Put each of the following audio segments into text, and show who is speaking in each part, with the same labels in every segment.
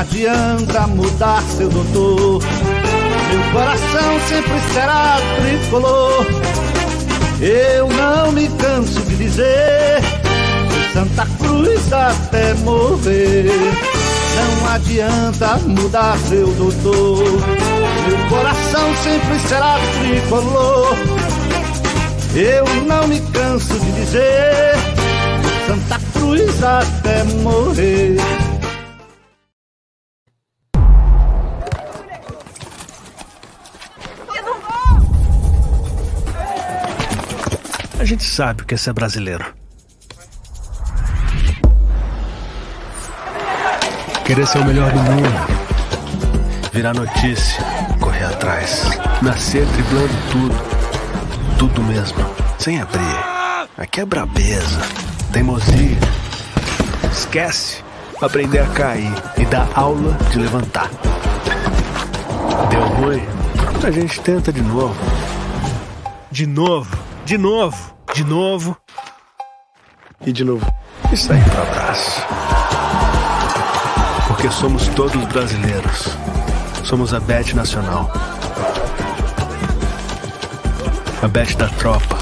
Speaker 1: adianta mudar, seu doutor. Meu coração sempre será tricolor. Eu não me canso de dizer, Santa Cruz até morrer. Não adianta mudar, seu doutor. Meu coração sempre será tricolor. Eu não me canso de dizer, Santa Cruz até morrer.
Speaker 2: Gente sabe o que é ser brasileiro. Querer ser o melhor do mundo. Virar notícia, correr atrás. Nascer driblando tudo. Tudo mesmo. Sem abrir. Aqui é brabeza. Teimosia. Esquece. Aprender a cair e dar aula de levantar. Deu ruim? A gente tenta de novo. De novo de novo, de novo e de novo. E sair para abraço. Porque somos todos brasileiros. Somos a Bet Nacional. A Bet da tropa.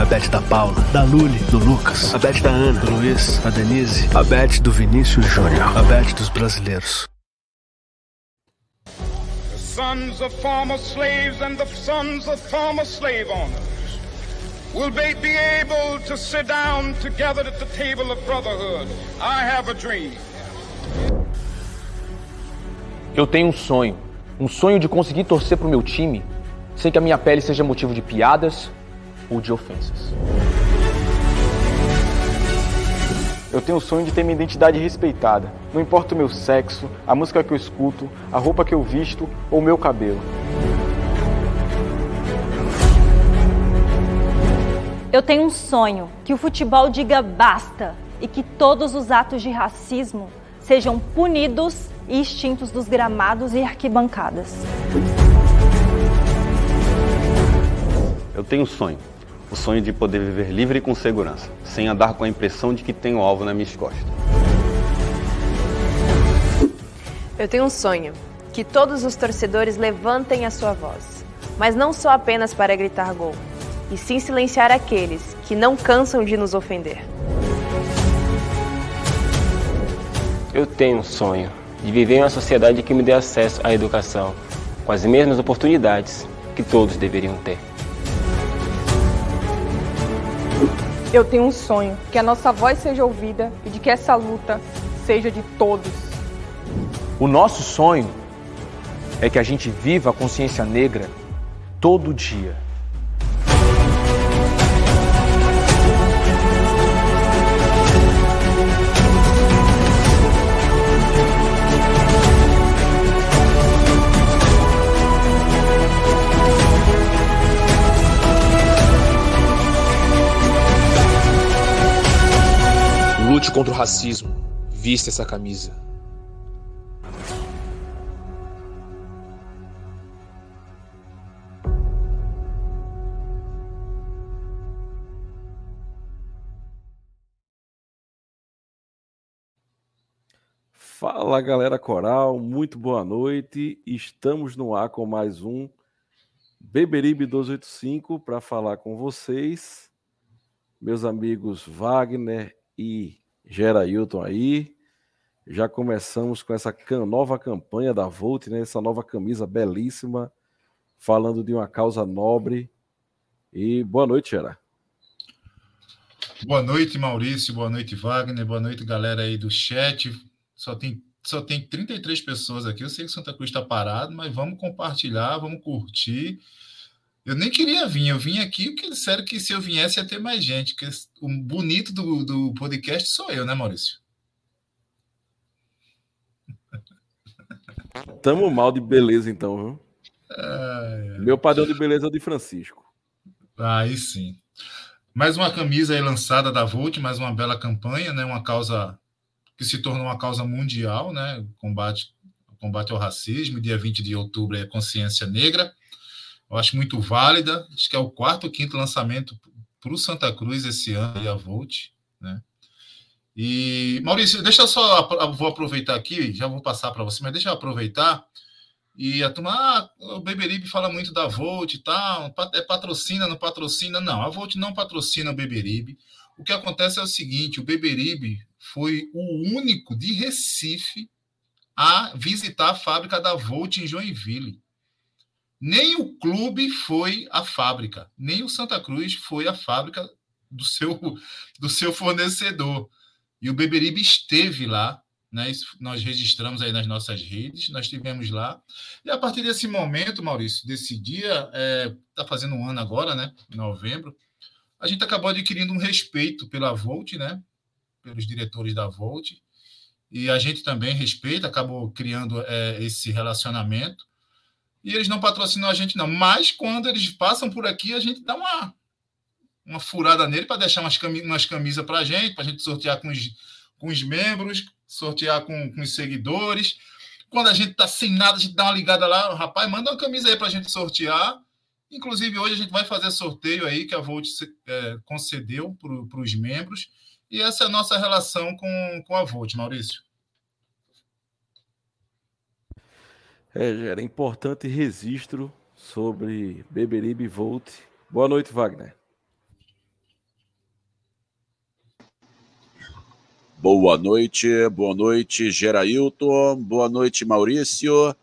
Speaker 2: A Bet da Paula, da Luli, do Lucas. A Bet da Ana, do Luiz, a Denise. A Bet do Vinícius Júnior. A Bet dos brasileiros. The sons of former slaves and the sons of former slave owners. Will be able to sit down together at the table of brotherhood. I have a dream.
Speaker 3: Eu tenho um sonho, um sonho de conseguir torcer para o meu time sem que a minha pele seja motivo de piadas ou de ofensas. Eu tenho o sonho de ter minha identidade respeitada, não importa o meu sexo, a música que eu escuto, a roupa que eu visto ou o meu cabelo.
Speaker 4: Eu tenho um sonho que o futebol diga basta e que todos os atos de racismo sejam punidos e extintos dos gramados e arquibancadas.
Speaker 5: Eu tenho um sonho. O sonho de poder viver livre e com segurança, sem andar com a impressão de que tenho alvo nas minhas costas.
Speaker 6: Eu tenho um sonho. Que todos os torcedores levantem a sua voz. Mas não só apenas para gritar gol, e sim silenciar aqueles que não cansam de nos ofender.
Speaker 7: Eu tenho um sonho de viver em uma sociedade que me dê acesso à educação, com as mesmas oportunidades que todos deveriam ter.
Speaker 8: Eu tenho um sonho que a nossa voz seja ouvida e de que essa luta seja de todos.
Speaker 3: O nosso sonho é que a gente viva a consciência negra todo dia
Speaker 9: Lute contra o racismo. Vista essa camisa.
Speaker 10: Fala galera coral, muito boa noite. Estamos no ar com mais um Beberibe 285 para falar com vocês, meus amigos Wagner e Gerailton aí. Já começamos com essa nova campanha da Volt, né? Essa nova camisa belíssima, falando de uma causa nobre. E boa noite, Gera.
Speaker 11: Boa noite, Maurício. Boa noite, Wagner. Boa noite, galera aí do chat. Só tem, só tem 33 pessoas aqui. Eu sei que Santa Cruz está parado, mas vamos compartilhar, vamos curtir. Eu nem queria vir, eu vim aqui porque disseram que se eu viesse ia ter mais gente. Que o bonito do, do podcast sou eu, né, Maurício?
Speaker 10: Tamo mal de beleza, então, viu? Meu padrão de beleza é o de Francisco.
Speaker 11: Aí sim. Mais uma camisa aí lançada da Volt, mais uma bela campanha, né? Uma causa que se tornou uma causa mundial, né? Combate, combate ao racismo. Dia 20 de outubro é Consciência Negra. Eu acho muito válida. Acho que é o quarto ou quinto lançamento para o Santa Cruz esse ano, e a Volt, né? E, Maurício, deixa eu só, vou aproveitar aqui, já vou passar para você, mas deixa eu aproveitar. E a turma, ah, o Beberibe fala muito da Volt e tal, é patrocina, não patrocina. Não, a Volt não patrocina o Beberibe. O que acontece é o seguinte: o Beberibe foi o único de Recife a visitar a fábrica da Volt em Joinville. Nem o clube foi a fábrica, nem o Santa Cruz foi a fábrica do seu, do seu fornecedor. E o Beberibe esteve lá, né? Nós registramos aí nas nossas redes, nós estivemos lá. E a partir desse momento, Maurício, desse dia, está é, tá fazendo um ano agora, né? Em novembro, a gente acabou adquirindo um respeito pela Volt, né? Pelos diretores da Volt. E a gente também respeita, acabou criando é, esse relacionamento e eles não patrocinam a gente, não. Mas quando eles passam por aqui, a gente dá uma, uma furada nele para deixar umas, cami umas camisas para a gente, para a gente sortear com os, com os membros, sortear com, com os seguidores. Quando a gente está sem nada, a gente dá uma ligada lá, rapaz, manda uma camisa aí para a gente sortear. Inclusive, hoje a gente vai fazer sorteio aí que a Volt é, concedeu para os membros. E essa é a nossa relação com, com a Volt, Maurício.
Speaker 10: É, era importante registro sobre Beberibe Volt. Boa noite, Wagner.
Speaker 12: Boa noite, boa noite, Gerailton, boa noite, Maurício,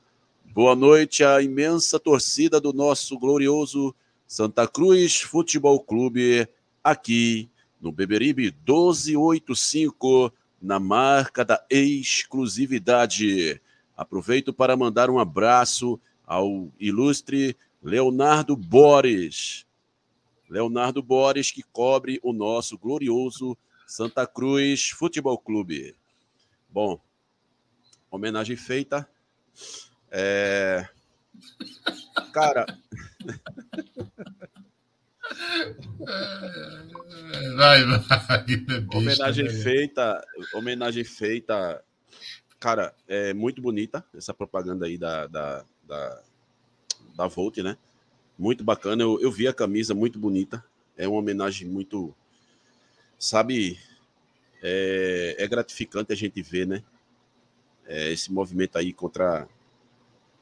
Speaker 12: boa noite à imensa torcida do nosso glorioso Santa Cruz Futebol Clube, aqui no Beberibe 1285, na marca da exclusividade. Aproveito para mandar um abraço ao ilustre Leonardo Borges. Leonardo Borges, que cobre o nosso glorioso Santa Cruz Futebol Clube. Bom, homenagem feita. É... Cara.
Speaker 11: Vai, vai.
Speaker 12: homenagem feita. Homenagem feita cara, é muito bonita essa propaganda aí da, da, da, da Volt, né? Muito bacana. Eu, eu vi a camisa, muito bonita. É uma homenagem muito. Sabe, é, é gratificante a gente ver, né? É, esse movimento aí contra,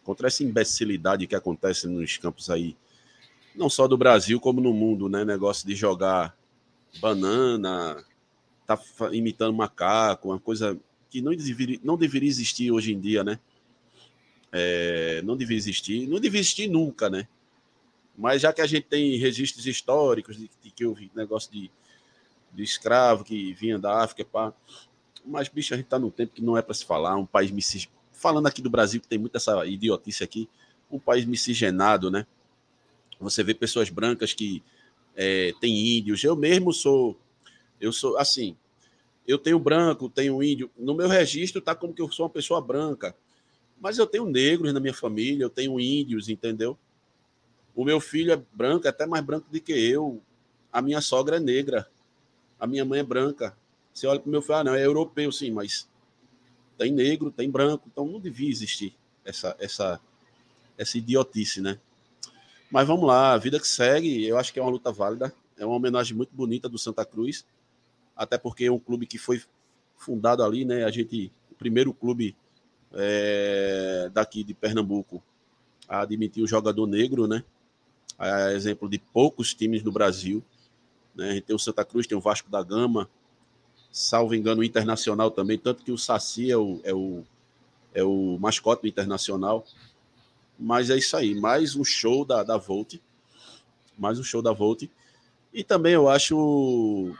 Speaker 12: contra essa imbecilidade que acontece nos campos aí, não só do Brasil, como no mundo, né? Negócio de jogar banana, tá imitando macaco, uma coisa que não deveria, não deveria existir hoje em dia, né? É, não deveria existir, não deveria existir nunca, né? Mas já que a gente tem registros históricos de, de que houve negócio de, de escravo que vinha da África, pá. Mas, bicho, a gente tá num tempo que não é para se falar, um país miscigenado. Falando aqui do Brasil, que tem muita essa idiotice aqui, um país miscigenado, né? Você vê pessoas brancas que é, tem índios. Eu mesmo sou, eu sou assim, eu tenho branco, tenho índio. No meu registro está como que eu sou uma pessoa branca. Mas eu tenho negros na minha família, eu tenho índios, entendeu? O meu filho é branco, é até mais branco do que eu. A minha sogra é negra. A minha mãe é branca. Você olha para o meu filho, ah, não, é europeu, sim, mas tem negro, tem branco, então não devia existir essa, essa, essa idiotice, né? Mas vamos lá, a vida que segue, eu acho que é uma luta válida, é uma homenagem muito bonita do Santa Cruz até porque é um clube que foi fundado ali, né? A gente, o primeiro clube é, daqui de Pernambuco a admitir o jogador negro, né? A exemplo de poucos times no Brasil. Né? A gente tem o Santa Cruz, tem o Vasco da Gama, salvo engano, o Internacional também, tanto que o Saci é o, é o, é o mascote do Internacional. Mas é isso aí, mais um show da, da Volt. Mais um show da Volt. E também eu acho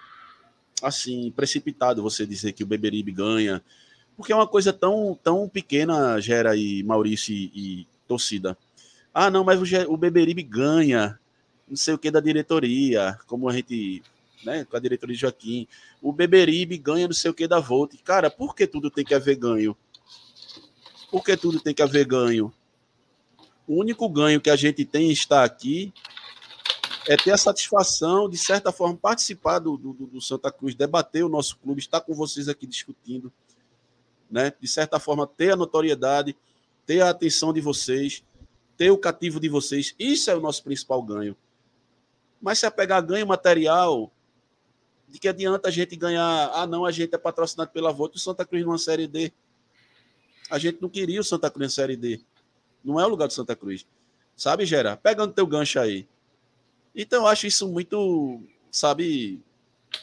Speaker 12: assim, precipitado você dizer que o Beberibe ganha, porque é uma coisa tão, tão pequena, Gera e Maurício e, e torcida. Ah, não, mas o, o Beberibe ganha, não sei o que da diretoria, como a gente, né, com a diretoria de Joaquim. O Beberibe ganha não sei o que da Volt. Cara, por que tudo tem que haver ganho? Por que tudo tem que haver ganho? O único ganho que a gente tem está aqui é ter a satisfação, de certa forma, participar do, do, do, Santa Cruz, debater o nosso clube, estar com vocês aqui discutindo, né? de certa forma, ter a notoriedade, ter a atenção de vocês, ter o cativo de vocês. Isso é o nosso principal ganho. Mas se é pegar ganho material, De que adianta a gente ganhar. Ah, não, a gente é patrocinado pela Volta e o Santa Cruz numa Série D. A gente não queria o Santa Cruz na Série D. Não é o lugar do Santa Cruz. Sabe, Gera? Pegando teu gancho aí. Então, eu acho isso muito, sabe,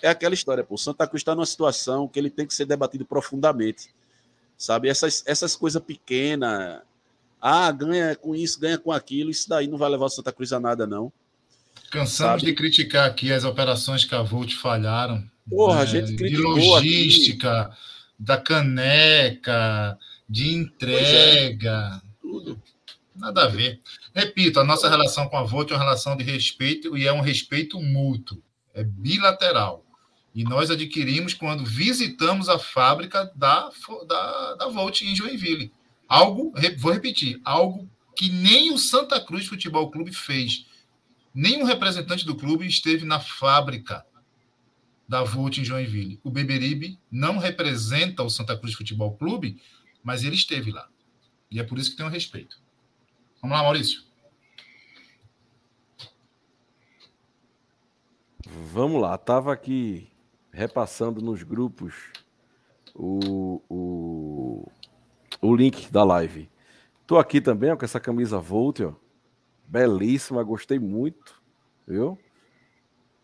Speaker 12: é aquela história, pô. O Santa Cruz está numa situação que ele tem que ser debatido profundamente. Sabe, essas, essas coisas pequenas. Ah, ganha com isso, ganha com aquilo. Isso daí não vai levar o Santa Cruz a nada, não.
Speaker 11: Cansamos Sabe? de criticar aqui as operações que a Volt falharam.
Speaker 12: Porra, né? a gente criticou
Speaker 11: De logística, aqui. da caneca, de entrega. É, tudo. Nada a ver. Repito, a nossa relação com a Volt é uma relação de respeito e é um respeito mútuo. É bilateral. E nós adquirimos quando visitamos a fábrica da, da, da Volt em Joinville. Algo, vou repetir, algo que nem o Santa Cruz Futebol Clube fez. Nenhum representante do clube esteve na fábrica da Volt em Joinville. O Beberibe não representa o Santa Cruz Futebol Clube, mas ele esteve lá. E é por isso que tem um respeito. Vamos lá, Maurício.
Speaker 10: Vamos lá, tava aqui repassando nos grupos o, o, o link da live. Tô aqui também ó, com essa camisa Volt, ó. Belíssima, gostei muito, viu?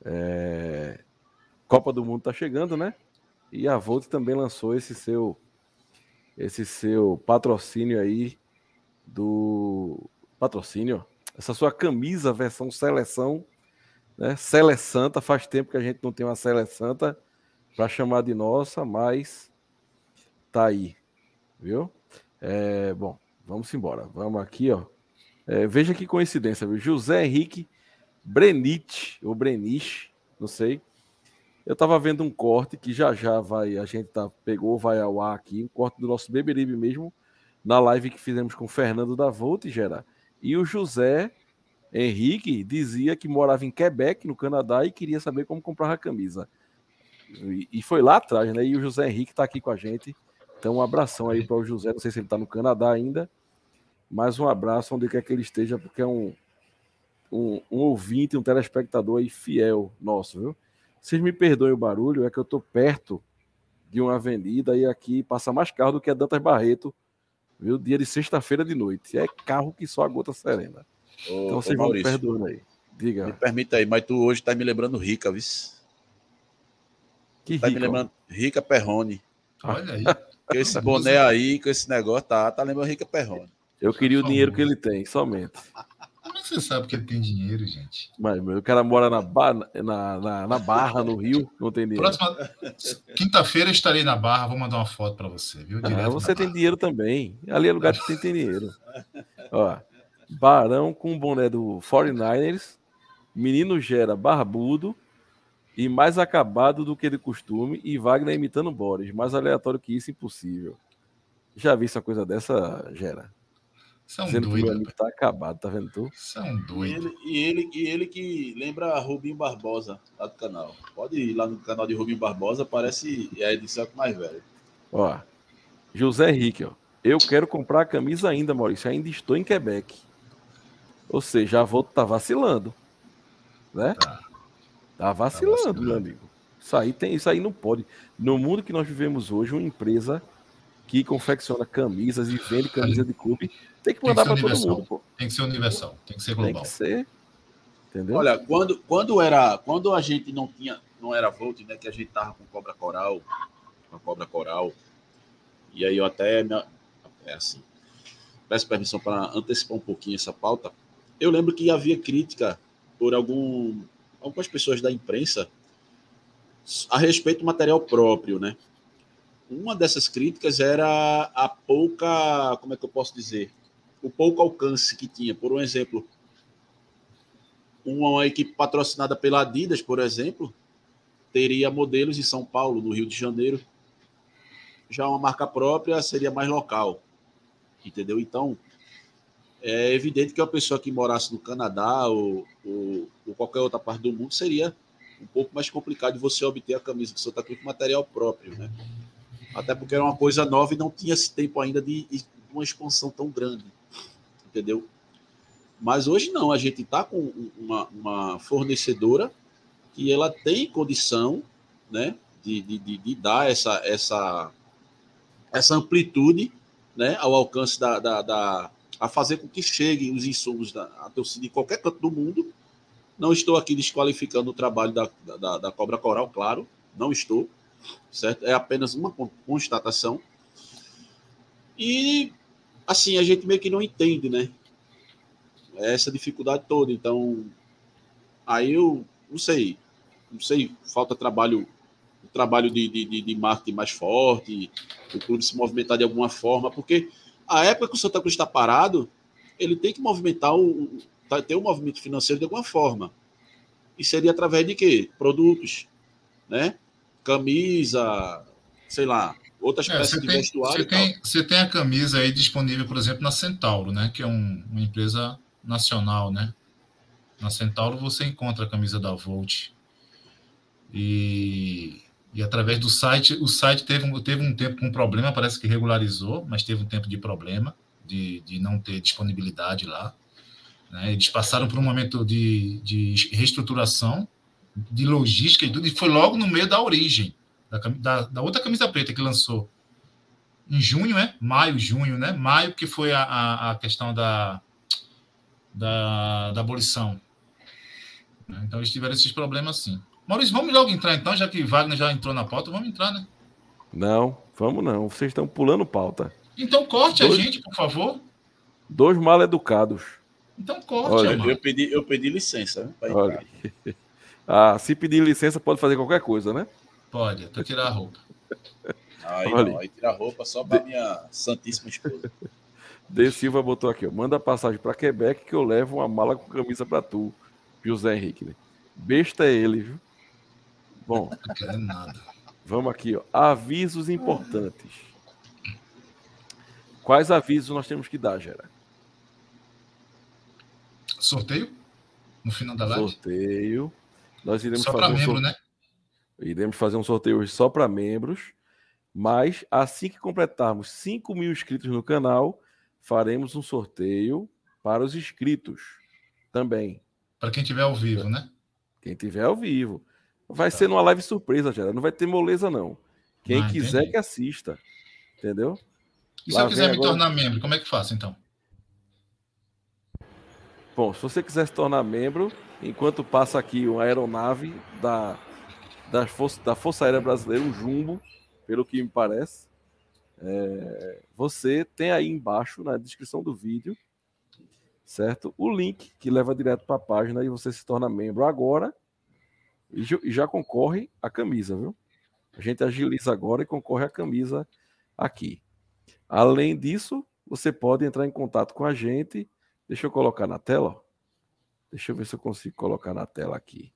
Speaker 10: É... Copa do Mundo tá chegando, né? E a Volt também lançou esse seu esse seu patrocínio aí do patrocínio, essa sua camisa versão seleção, né? Sele Santa, faz tempo que a gente não tem uma Sele Santa para chamar de nossa, mas tá aí, viu? É, bom, vamos embora. Vamos aqui, ó. É, veja que coincidência, viu? José Henrique Brenite, ou Breniche, não sei. Eu estava vendo um corte que já já vai, a gente tá, pegou, vai ao ar aqui, um corte do nosso Beberibe mesmo, na live que fizemos com o Fernando da Volta, Gera. E o José Henrique dizia que morava em Quebec, no Canadá, e queria saber como comprar a camisa. E, e foi lá atrás, né? E o José Henrique está aqui com a gente. Então, um abração aí para o José. Não sei se ele está no Canadá ainda, mas um abraço onde quer que ele esteja, porque é um, um, um ouvinte, um telespectador aí fiel nosso, viu? Vocês me perdoem o barulho, é que eu estou perto de uma avenida e aqui passa mais carro do que a Dantas Barreto, viu? Dia de sexta-feira de noite. É carro que só a gota serena. Ô, então vocês vão me perdoando aí. Diga.
Speaker 12: Me permita aí, mas tu hoje tá me lembrando rica, viu?
Speaker 10: Que tá rica?
Speaker 12: me lembrando rica Perrone.
Speaker 11: Olha aí.
Speaker 12: Com esse boné aí, com esse negócio, tá, tá lembrando rica Perrone.
Speaker 10: Eu queria o dinheiro que ele tem, somente.
Speaker 11: Que você sabe que ele tem dinheiro, gente?
Speaker 10: Mas o cara mora na, na, na, na Barra, no Rio, não tem dinheiro. Próxima...
Speaker 11: Quinta-feira estarei na Barra, vou mandar uma foto para você, viu?
Speaker 10: ah, você tem dinheiro também. Ali é lugar que tem, tem dinheiro. Ó, Barão com boné do 49ers, menino gera barbudo e mais acabado do que de costume, e Wagner imitando Boris. Mais aleatório que isso, impossível. Já vi essa coisa dessa, Gera?
Speaker 11: São Dizendo doido, que
Speaker 10: tá acabado, tá vendo tu?
Speaker 11: São doido.
Speaker 12: E ele, e ele, e ele que lembra Rubinho Barbosa lá do canal. Pode ir lá no canal de Rubinho Barbosa, parece é a edição mais velha.
Speaker 10: Ó, José Henrique, ó. Eu quero comprar a camisa ainda, Maurício. Ainda estou em Quebec. Ou seja, a volta tá vacilando. Né? Tá, tá vacilando, tá vacilando, meu amigo. Isso aí, tem, isso aí não pode. No mundo que nós vivemos hoje, uma empresa que confecciona camisas e vende camisa de clube tem que mandar para todo mundo, pô.
Speaker 11: Tem que ser universal, tem que ser global.
Speaker 10: Tem que ser. Entendeu?
Speaker 12: Olha, quando, quando era, quando a gente não tinha, não era Volt, né, que a gente tava com cobra coral, com a cobra coral. E aí eu até é assim. Peço permissão para antecipar um pouquinho essa pauta. Eu lembro que havia crítica por algum, algumas pessoas da imprensa a respeito do material próprio, né? Uma dessas críticas era a pouca, como é que eu posso dizer, o pouco alcance que tinha. Por um exemplo, uma equipe patrocinada pela Adidas, por exemplo, teria modelos em São Paulo, no Rio de Janeiro. Já uma marca própria seria mais local. Entendeu? Então, é evidente que uma pessoa que morasse no Canadá ou, ou, ou, qualquer outra parte do mundo seria um pouco mais complicado de você obter a camisa do Santa Cruz com material próprio, né? Até porque era uma coisa nova e não tinha esse tempo ainda de, de uma expansão tão grande entendeu? Mas hoje não, a gente está com uma, uma, fornecedora que ela tem condição né? De, de, de, de dar essa, essa, essa amplitude né, ao alcance da, da, da, a fazer com que cheguem os insumos da torcida em qualquer canto do mundo. Não estou aqui desqualificando o trabalho da, da, da Cobra Coral, claro, não estou, certo? É apenas uma constatação. E, assim, a gente meio que não entende, né? Essa dificuldade toda. Então, aí eu não sei, não sei, falta trabalho trabalho de, de, de marketing mais forte, o clube se movimentar de alguma forma, porque a época que o Santa Cruz está parado, ele tem que movimentar o, tá, ter um movimento financeiro de alguma forma. E seria através de quê? Produtos, né? Camisa, sei lá, outras é, peças de tem, vestuário.
Speaker 11: Você tem, você tem a camisa aí disponível, por exemplo, na Centauro, né? Que é um, uma empresa nacional, né? Na Centauro você encontra a camisa da Volt. E e através do site, o site teve um, teve um tempo com um problema, parece que regularizou, mas teve um tempo de problema, de, de não ter disponibilidade lá. Né? Eles passaram por um momento de, de reestruturação, de logística e tudo, e foi logo no meio da origem, da, da, da outra camisa preta que lançou em junho, é? Maio, junho, né? Maio, que foi a, a, a questão da, da, da abolição. Então eles tiveram esses problemas sim. Maurício, vamos logo entrar então, já que Wagner já entrou na pauta, vamos entrar, né?
Speaker 10: Não, vamos não. Vocês estão pulando pauta.
Speaker 11: Então corte dois, a gente, por favor.
Speaker 10: Dois mal educados.
Speaker 11: Então corte,
Speaker 12: Olha, eu pedi, eu pedi licença.
Speaker 10: Olha. Ah, se pedir licença, pode fazer qualquer coisa, né?
Speaker 11: Pode, até tirar a roupa.
Speaker 12: Aí não, aí tirar a roupa só para de... minha santíssima esposa.
Speaker 10: De Silva botou aqui, ó, manda passagem para Quebec que eu levo uma mala com camisa para tu, José Henrique. Né? Besta é ele, viu? Bom, vamos aqui, ó. Avisos importantes. Quais avisos nós temos que dar, Gera?
Speaker 11: Sorteio? No final da live?
Speaker 10: Sorteio. Nós iremos
Speaker 11: só
Speaker 10: fazer
Speaker 11: um membro, né?
Speaker 10: Iremos fazer um sorteio hoje só para membros. Mas assim que completarmos 5 mil inscritos no canal, faremos um sorteio para os inscritos também.
Speaker 11: Para quem tiver ao vivo, né?
Speaker 10: Quem tiver ao vivo. Vai tá. ser numa live surpresa, Gerard. Não vai ter moleza, não. Quem ah, quiser entendi. que assista. Entendeu?
Speaker 11: E se Lá eu quiser me agora... tornar membro, como é que faço então?
Speaker 10: Bom, se você quiser se tornar membro, enquanto passa aqui uma aeronave da, da, Força, da Força Aérea Brasileira, um jumbo, pelo que me parece, é, você tem aí embaixo na descrição do vídeo, certo? O link que leva direto para a página e você se torna membro agora e já concorre a camisa, viu? A gente agiliza agora e concorre a camisa aqui. Além disso, você pode entrar em contato com a gente. Deixa eu colocar na tela. Deixa eu ver se eu consigo colocar na tela aqui.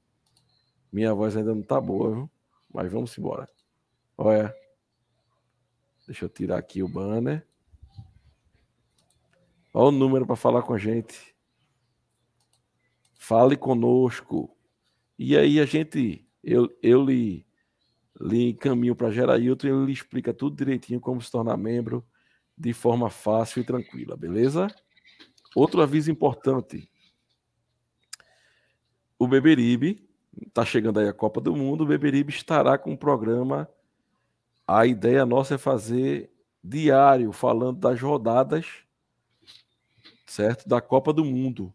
Speaker 10: Minha voz ainda não tá boa, viu? Mas vamos embora. Olha. Deixa eu tirar aqui o banner. Olha o número para falar com a gente. Fale conosco. E aí a gente, eu, eu lhe, lhe encaminho para Gerailton e ele lhe explica tudo direitinho como se tornar membro de forma fácil e tranquila, beleza? Outro aviso importante. O Beberibe, está chegando aí a Copa do Mundo, o Beberibe estará com um programa. A ideia nossa é fazer diário, falando das rodadas, certo? Da Copa do Mundo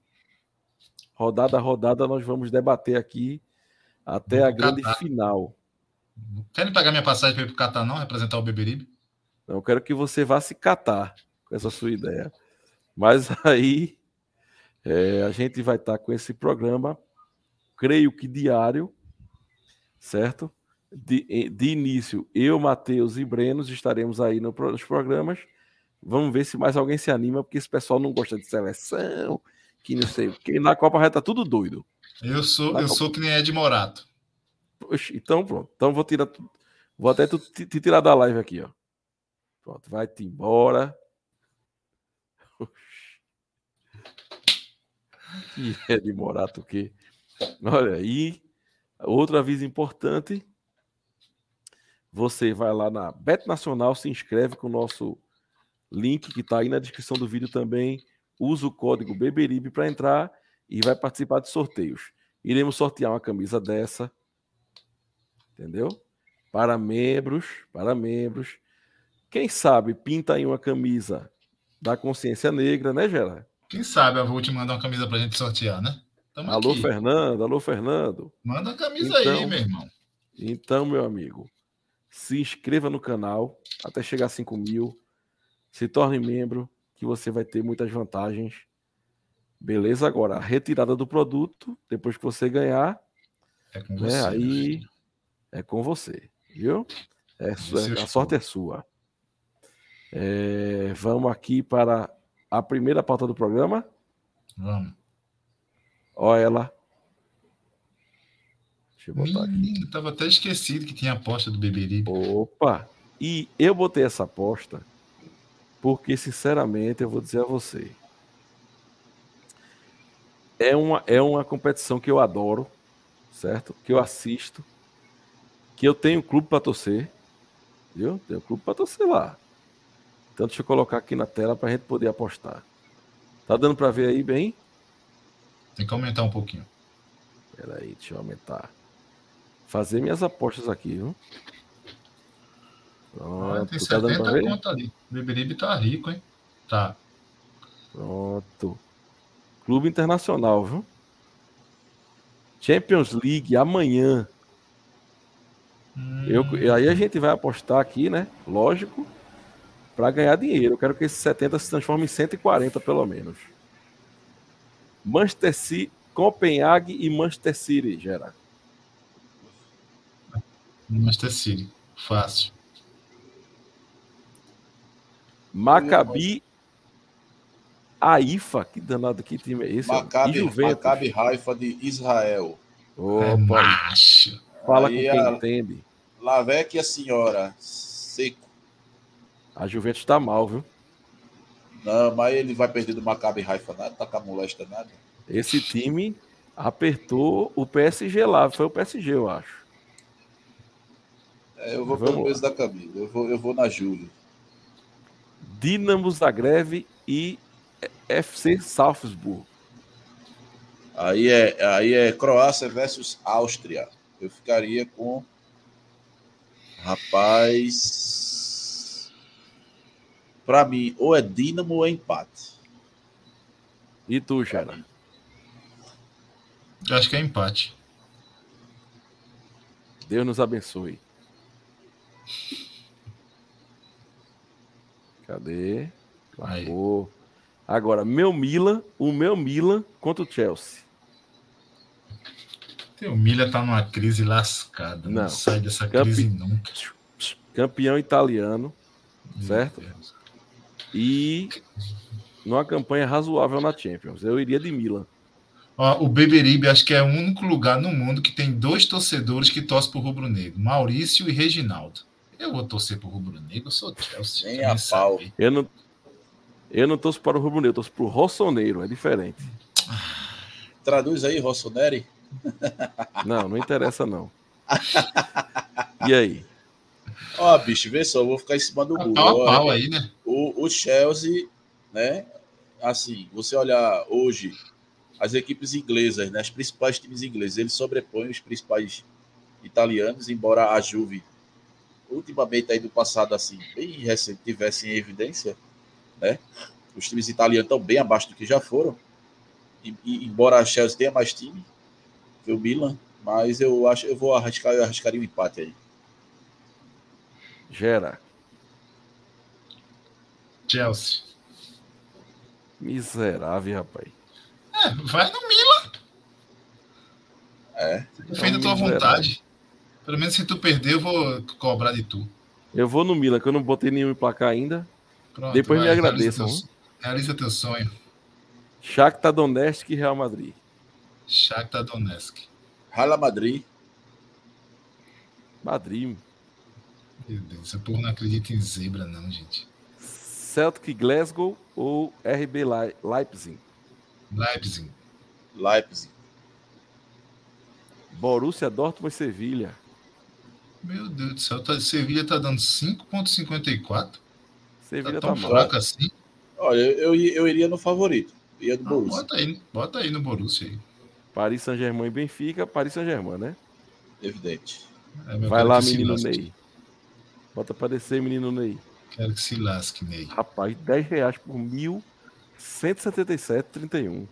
Speaker 10: rodada a rodada, nós vamos debater aqui até a grande Catar. final.
Speaker 11: Quer me pagar minha passagem para ir para o Catar, não? Representar o Beberibe?
Speaker 10: Não, eu quero que você vá se catar com essa sua ideia. Mas aí é, a gente vai estar com esse programa, creio que diário, certo? De, de início, eu, Matheus e Brenos estaremos aí no, nos programas. Vamos ver se mais alguém se anima, porque esse pessoal não gosta de seleção, que não sei o que. Na Copa estar tá tudo doido.
Speaker 11: Eu sou, eu Copa... sou que nem Ed Morato.
Speaker 10: Poxa, então pronto. Então vou tirar Vou até te, te, tirar da live aqui, ó. Pronto, vai-te embora. Que Ed Morato o quê? Olha aí. Outro aviso importante. Você vai lá na Bet Nacional, se inscreve com o nosso link que está aí na descrição do vídeo também usa o código Beberibe para entrar e vai participar de sorteios. Iremos sortear uma camisa dessa, entendeu? para membros, para membros. Quem sabe pinta aí uma camisa da consciência negra, né, Gerard?
Speaker 11: Quem sabe eu vou te mandar uma camisa pra gente sortear, né?
Speaker 10: Tamo alô, aqui. Fernando, alô, Fernando.
Speaker 11: Manda a camisa então, aí, meu irmão.
Speaker 10: Então, meu amigo, se inscreva no canal até chegar a 5 mil. Se torne membro, que você vai ter muitas vantagens. Beleza? Agora, a retirada do produto, depois que você ganhar,
Speaker 11: é com né, você.
Speaker 10: Aí é com você, viu? É, a sorte é sua. É, vamos aqui para a primeira pauta do programa.
Speaker 11: Vamos.
Speaker 10: Olha ela.
Speaker 11: Deixa eu botar Menino, aqui. Tava até esquecido que tinha aposta do Beberibe.
Speaker 10: Opa! E eu botei essa aposta porque, sinceramente, eu vou dizer a você. É uma, é uma competição que eu adoro, certo? Que eu assisto, que eu tenho clube para torcer, viu? Tenho clube para torcer lá. Então deixa eu colocar aqui na tela para a gente poder apostar. Tá dando para ver aí bem?
Speaker 11: Tem que aumentar um pouquinho.
Speaker 10: Espera aí, deixa eu aumentar. Fazer minhas apostas aqui, viu?
Speaker 11: Pronto, tem 70 tá conto ali. O Beberibe tá rico, hein? Tá.
Speaker 10: Pronto. Clube Internacional, viu? Champions League amanhã. Hum. Eu, aí a gente vai apostar aqui, né? Lógico para ganhar dinheiro. Eu quero que esse 70 se transforme em 140 pelo menos. Manchester City, Copenhague e Manchester City, Gerard.
Speaker 11: Manchester City, fácil.
Speaker 10: Maccabi Aifa, que danado que time é esse?
Speaker 12: Maccabi, Maccabi Haifa de Israel.
Speaker 10: Opa, é macho. Fala Aí com quem a... entende.
Speaker 12: Lavec e a senhora, seco.
Speaker 10: A Juventus tá mal, viu?
Speaker 12: Não, mas ele vai perder do Maccabi Haifa nada, tá com a molesta nada.
Speaker 10: Esse time apertou o PSG lá, foi o PSG, eu acho.
Speaker 12: É, eu vou pelo peso da camisa, eu vou, eu vou na Júlia.
Speaker 10: Dinamo Zagreb e FC Salzburg.
Speaker 12: Aí é, aí é Croácia versus Áustria. Eu ficaria com. Rapaz. Para mim, ou é Dínamo ou é empate.
Speaker 10: E tu, Xera?
Speaker 11: Acho que é empate.
Speaker 10: Deus nos abençoe. Cadê? Largou. Agora, meu Milan, o meu Milan contra o Chelsea.
Speaker 11: O Milan tá numa crise lascada. Não, não sai dessa Campe... crise nunca.
Speaker 10: Campeão italiano, meu certo? Deus e numa campanha razoável na Champions. Eu iria de Milan.
Speaker 11: Ó, o Beberibe acho que é o único lugar no mundo que tem dois torcedores que torcem pro Rubro Negro, Maurício e Reginaldo. Eu vou torcer pro Rubro Negro, eu sou Chelsea.
Speaker 12: Nem a pau.
Speaker 10: Eu não, eu não torço para o Rubro Negro, eu torço pro Rossoneiro, é diferente.
Speaker 12: Traduz aí, Rossoneri.
Speaker 10: Não, não interessa não. E aí?
Speaker 12: Ó, bicho, vê só, eu vou ficar em cima do
Speaker 11: muro. Pau pau aí, né?
Speaker 12: O, o Chelsea, né? Assim, você olhar hoje as equipes inglesas, né? As principais times ingleses, eles sobrepõem os principais italianos, embora a Juve ultimamente aí do passado assim, bem recente, tivesse em evidência, né? Os times italianos estão bem abaixo do que já foram. E, e, embora a Chelsea tenha mais time que o Milan, mas eu acho eu vou arriscar, eu arriscaria um empate aí.
Speaker 10: Gera.
Speaker 11: Chelsea.
Speaker 10: Miserável, rapaz.
Speaker 11: É, vai no Milan.
Speaker 12: É.
Speaker 11: Defenda a tua vontade. Pelo menos se tu perder, eu vou cobrar de tu.
Speaker 10: Eu vou no Milan, que eu não botei nenhum em placar ainda. Pronto, Depois vai, me agradeçam.
Speaker 11: Realiza, realiza teu sonho.
Speaker 10: Shakhtar Donetsk e Real Madrid.
Speaker 11: Shakhtar Donetsk.
Speaker 12: Real Madrid.
Speaker 10: Madrid.
Speaker 11: Meu Deus, essa porra não acredita em zebra, não, gente.
Speaker 10: Celtic Glasgow ou RB Leipzig?
Speaker 11: Leipzig.
Speaker 12: Leipzig.
Speaker 10: Borussia Dortmund e Sevilha.
Speaker 11: Meu Deus do céu, tá, Sevilha tá dando 5.54.
Speaker 10: Sevilha tá, tão
Speaker 11: tá fraca assim.
Speaker 12: Olha, eu, eu, eu, iria no favorito. Ia do ah, Borussia.
Speaker 11: Bota aí, bota aí no Borussia aí.
Speaker 10: Paris Saint-Germain e Benfica, Paris Saint-Germain, né?
Speaker 12: Evidente.
Speaker 11: É,
Speaker 10: Vai lá, menino. Ney. Bota pra descer, menino Ney.
Speaker 11: Quero que se lasque, Ney.
Speaker 10: Rapaz, 10 reais por 1.177,31.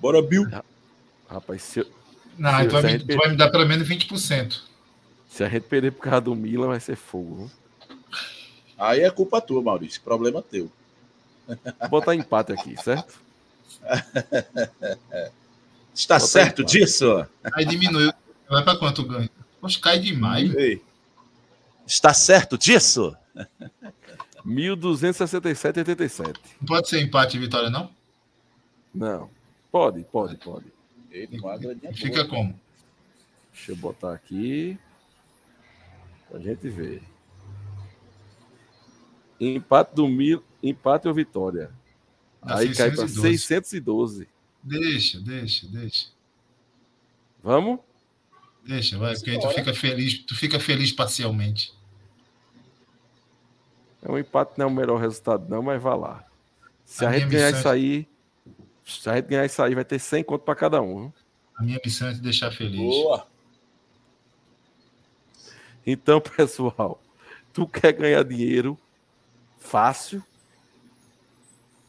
Speaker 12: Bora, Bill.
Speaker 10: Rapaz, se, eu-
Speaker 11: Não,
Speaker 10: se,
Speaker 11: tu vai, me, tu vai me dar pelo menos 20%.
Speaker 10: Se a gente perder por causa do Milan, vai ser fogo. viu?
Speaker 12: Aí é culpa tua, Maurício. Problema teu.
Speaker 10: Vou botar empate aqui, certo?
Speaker 12: Está
Speaker 10: Bota
Speaker 12: certo
Speaker 10: empate.
Speaker 12: disso?
Speaker 11: Aí diminuiu. Vai pra quanto ganho? Poxa, cai demais.
Speaker 12: Ei. Está certo disso?
Speaker 10: 1.267,87.
Speaker 11: Não pode ser empate e vitória, não?
Speaker 10: Não. Pode, pode, pode.
Speaker 12: Graninha
Speaker 11: Fica
Speaker 12: boa.
Speaker 11: como?
Speaker 10: Deixa eu botar aqui. Pra gente ver. Empate do Mil, empate ou vitória.
Speaker 11: Dá
Speaker 10: Aí cai para
Speaker 11: 612.
Speaker 10: 612.
Speaker 11: Deixa, deixa, deixa.
Speaker 10: Vamos?
Speaker 11: Deixa, vai, porque aí tu fica feliz, tu fica feliz parcialmente.
Speaker 10: É um empate, não é o melhor resultado, não, mas vai lá. Se a,
Speaker 11: A
Speaker 10: gente ganhar isso
Speaker 11: é-
Speaker 10: aí, se a gente ganhar isso aí, vai ter 100 conto para cada um. viu?
Speaker 11: A minha missão é te deixar feliz.
Speaker 12: Boa.
Speaker 10: Então, pessoal, tu quer ganhar dinheiro fácil?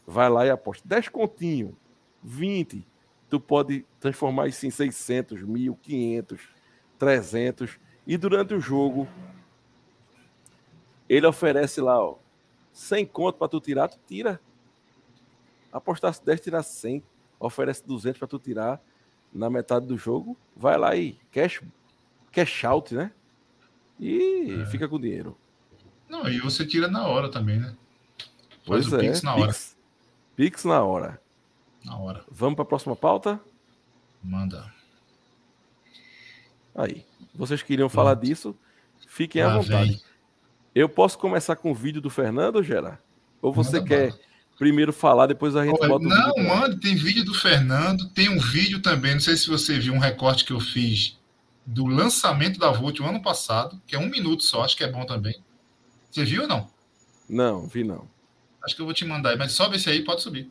Speaker 10: Vai lá e aposta. 10 continho, 20. Tu pode transformar isso em 600, 1.500, 300. E durante o jogo, ele oferece lá, ó, 100 conto para tu tirar, tu tira. Apostasse 10, tirar 100. Oferece 200 para tu tirar na metade do jogo. Vai lá e cash, cash out, né? E fica com dinheiro.
Speaker 11: Não, e você tira na hora também, né? Faz
Speaker 10: Pois
Speaker 11: o
Speaker 10: é.
Speaker 11: Pix na hora.
Speaker 10: Pix, Pix na hora.
Speaker 11: Na hora.
Speaker 10: Vamos para a próxima pauta?
Speaker 11: Manda.
Speaker 10: Aí. Vocês queriam falar disso? Fiquem à
Speaker 11: Lá
Speaker 10: vontade. Eu posso começar com o vídeo do Fernando, Gera? Ou você
Speaker 11: Manda
Speaker 10: quer primeiro falar, depois a gente
Speaker 11: Olha,
Speaker 10: bota o
Speaker 11: não,
Speaker 10: vídeo?
Speaker 11: mano, tem vídeo do Fernando, tem um vídeo também, não sei se você viu um recorte que eu fiz do lançamento da Volt o ano passado, que é um minuto só, acho que é bom também. Você viu ou não?
Speaker 10: Não, vi não.
Speaker 11: Acho que eu vou te mandar aí, mas sobe esse aí, pode subir.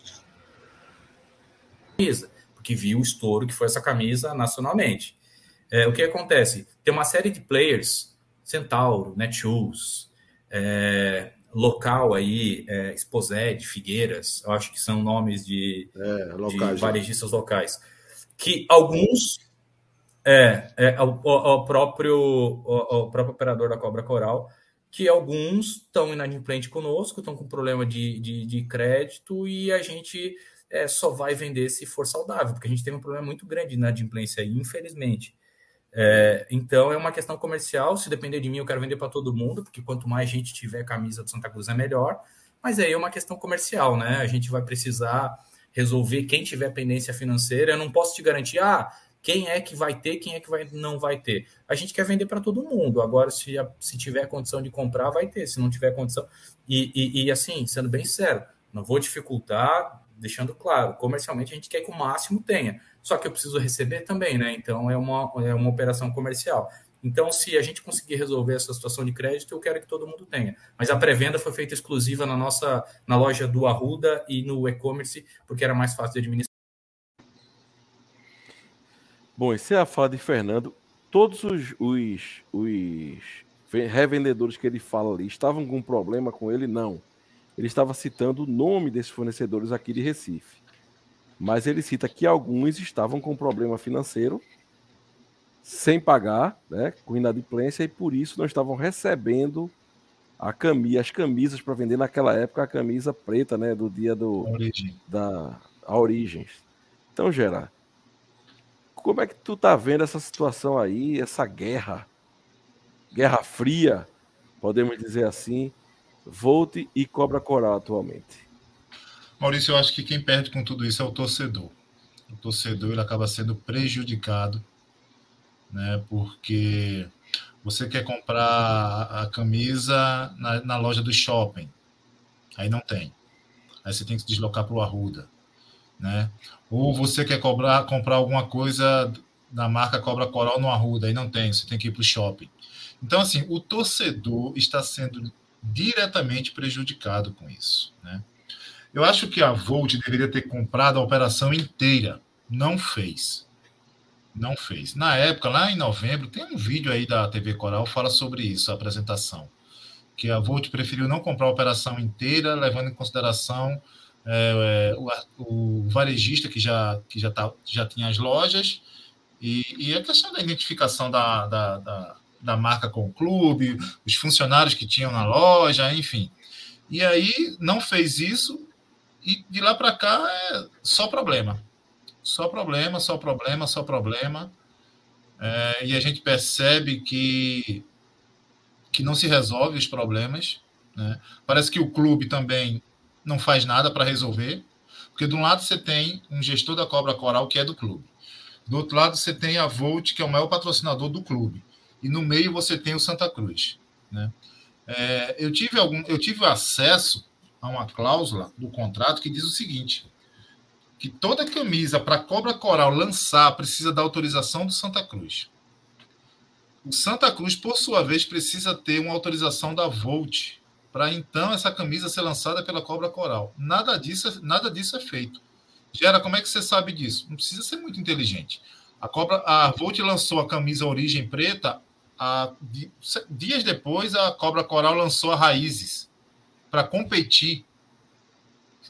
Speaker 13: camisa, porque viu o estouro que foi essa camisa nacionalmente. É, o que acontece? Tem uma série de players, Centauro, Netshoes, é, local aí, é, Exposed, Figueiras, eu acho que são nomes de, de
Speaker 12: locais, né?
Speaker 13: varejistas locais, que alguns é, é o próprio o, próprio operador da Cobra Coral, que alguns estão inadimplente conosco, estão com problema de, de, de crédito e a gente é, só vai vender se for saudável, porque a gente tem um problema muito grande de inadimplência aí, infelizmente. É, então é uma questão comercial. Se depender de mim, eu quero vender para todo mundo, porque quanto mais gente tiver camisa do Santa Cruz é melhor. Mas aí é uma questão comercial, né? A gente vai precisar resolver quem tiver pendência financeira. Eu não posso te garantir, ah, quem é que vai ter, quem é que vai, não vai ter. A gente quer vender para todo mundo. Agora, se, se tiver condição de comprar, vai ter. Se não tiver condição. E, e, e, assim, sendo bem sério, não vou dificultar, deixando claro, comercialmente a gente quer que o máximo tenha. Só que eu preciso receber também, né? Então é uma, é uma operação comercial. Então, se a gente conseguir resolver essa situação de crédito, eu quero que todo mundo tenha. Mas a pré-venda foi feita exclusiva na nossa na loja do Arruda e no e-commerce, porque era mais fácil de administrar.
Speaker 10: Bom, se é a fala de Fernando, todos os, os, os ve- revendedores que ele fala ali estavam com problema com ele? Não. Ele estava citando o nome desses fornecedores aqui de Recife. Mas ele cita que alguns estavam com problema financeiro, sem pagar, né, com inadimplência, e por isso não estavam recebendo a as camisas para vender naquela época, a camisa preta, né, do dia do,
Speaker 11: Origem.
Speaker 10: da a Origens. Então, Gerard, como é que tu tá vendo essa situação aí, essa guerra, guerra fria, podemos dizer assim, Volt e Cobra Coral atualmente?
Speaker 11: Maurício, eu acho que quem perde com tudo isso é o torcedor. O torcedor ele acaba sendo prejudicado, né? Porque você quer comprar a camisa na, na loja do shopping, aí não tem. Aí você tem que se deslocar para o Arruda, né? Ou você quer cobrar, comprar alguma coisa da marca Cobra Coral no Arruda, aí não tem, você tem que ir para o shopping. Então, assim, o torcedor está sendo diretamente prejudicado com isso, né? Eu acho que a Volt deveria ter comprado a operação inteira. Não fez. Não fez. Na época, lá em novembro, tem um vídeo aí da TV Coral fala sobre isso, a apresentação. Que a Volt preferiu não comprar a operação inteira, levando em consideração é, é, o, o, varejista que já, que já, tá, já tinha as lojas e, e a questão da identificação da, da, da, da marca com o clube, os funcionários que tinham na loja, enfim. E aí não fez isso e de lá para cá é só problema. Só problema, só problema, só problema. É, e a gente percebe que, que não se resolve os problemas. Né? Parece que o clube também não faz nada para resolver. Porque de um lado você tem um gestor da Cobra Coral que é do clube. Do outro lado você tem a Volt, que é o maior patrocinador do clube. E no meio você tem o Santa Cruz. Né? É, eu, tive algum, eu tive acesso a uma cláusula do contrato que diz o seguinte: que toda camisa para Cobra Coral lançar precisa da autorização do Santa Cruz. O Santa Cruz, por sua vez, precisa ter uma autorização da Volt para então essa camisa ser lançada pela Cobra Coral. Nada disso, nada disso é feito. Gera, como é que você sabe disso? Não precisa ser muito inteligente. A Cobra, a Volt lançou a camisa Origem Preta, a, dias depois a Cobra Coral lançou a Raízes para competir.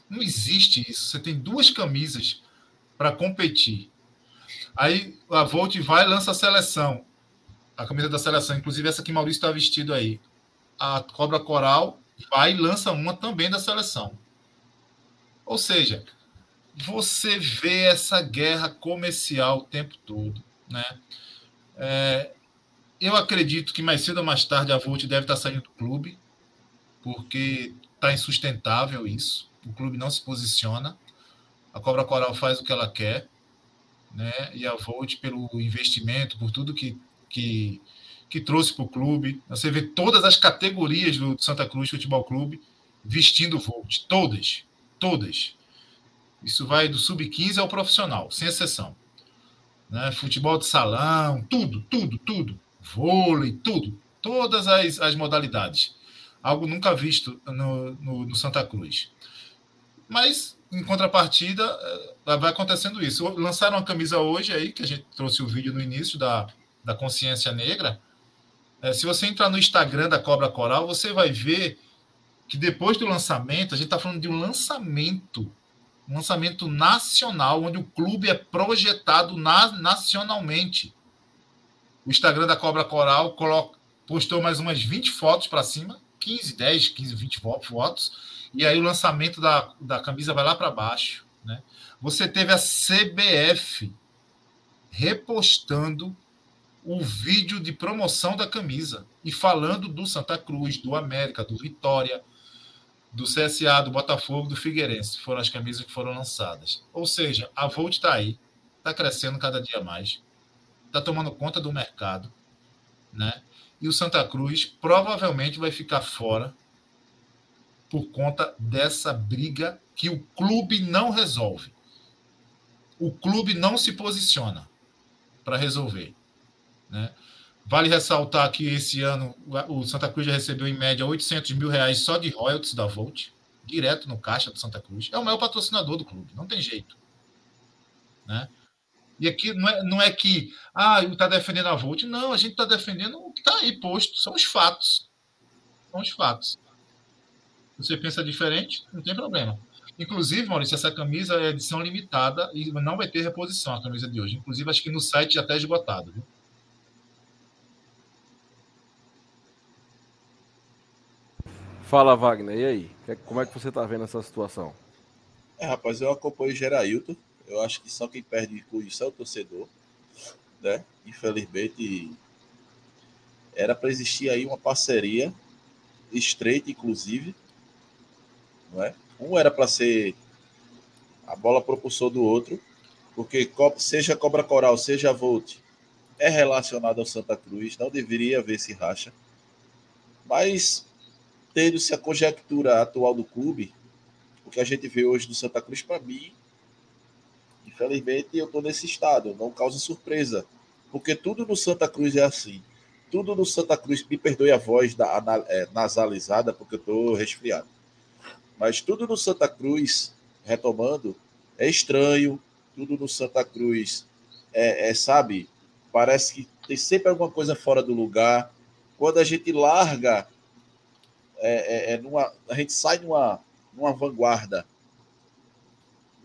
Speaker 11: Não existe isso. Você tem duas camisas para competir. Aí a Volt vai e lança a seleção. A camisa da seleção, inclusive essa que Maurício está vestido aí. A Cobra Coral vai e lança uma também da seleção. Ou seja, você vê essa guerra comercial o tempo todo. Né? É, eu acredito que mais cedo ou mais tarde a Volt deve estar saindo do clube porque está insustentável isso. O clube não se posiciona. A Cobra Coral faz o que ela quer, né? E a Volt, pelo investimento, por tudo que, que, que trouxe para o clube. Você vê todas as categorias do Santa Cruz Futebol Clube vestindo Volt. Todas. Todas. Isso vai do sub-15 ao profissional, sem exceção. Né? Futebol de salão, tudo, tudo, tudo. Vôlei, tudo. Todas as, as modalidades algo nunca visto no, no, no Santa Cruz. Mas, em contrapartida, eh, vai acontecendo isso. Lançaram uma camisa hoje aí, que a gente trouxe o vídeo no início da, da Consciência Negra. É, se você entrar no Instagram da Cobra Coral, você vai ver que depois do lançamento, a gente está falando de um lançamento, um lançamento nacional, onde o clube é projetado na, nacionalmente. O Instagram da Cobra Coral coloca, postou mais umas 20 fotos para cima 15, 10, 15, 20 votos, e aí o lançamento da, da camisa vai lá para baixo. Né? Você teve a CBF repostando o vídeo de promoção da camisa e falando do Santa Cruz, do América, do Vitória, do CSA, do Botafogo, do Figueirense. Foram as camisas que foram lançadas. Ou seja, a Volt está aí, está crescendo cada dia mais, está tomando conta do mercado, né? E o Santa Cruz provavelmente vai ficar fora por conta dessa briga que o clube não resolve. O clube não se posiciona para resolver. Né? Vale ressaltar que esse ano o Santa Cruz já recebeu em média 800 mil reais só de royalties da Volt, direto no caixa do Santa Cruz. É o maior patrocinador do clube, não tem jeito. Né? E aqui não é, não é que ah, está defendendo a Volt. Não, a gente está defendendo está aí posto. São os fatos. São os fatos. Você pensa diferente, não tem problema. Inclusive, Maurício, essa camisa é edição limitada e não vai ter reposição a camisa de hoje. Inclusive, acho que no site já está esgotado. Viu?
Speaker 10: Fala, Wagner. E aí? É, como é que você está vendo essa situação?
Speaker 12: É, rapaz, eu acompanho o Gerailton eu acho que só quem perde com isso é o torcedor, né? Infelizmente, era para existir aí uma parceria estreita, inclusive, não é? Um era para ser a bola propulsor do outro, porque seja Cobra Coral, seja Volt, é relacionado ao Santa Cruz, não deveria haver esse racha. Mas, tendo-se a conjectura atual do clube, o que a gente vê hoje do Santa Cruz, para mim, Infelizmente, eu estou nesse estado, não causa surpresa, porque tudo no Santa Cruz é assim. Tudo no Santa Cruz, me perdoe a voz da, é, nasalizada, porque eu estou resfriado. Mas tudo no Santa Cruz, retomando, é estranho. Tudo no Santa Cruz é, é, sabe, parece que tem sempre alguma coisa fora do lugar. Quando a gente larga, é, é, é numa, a gente sai numa, numa vanguarda,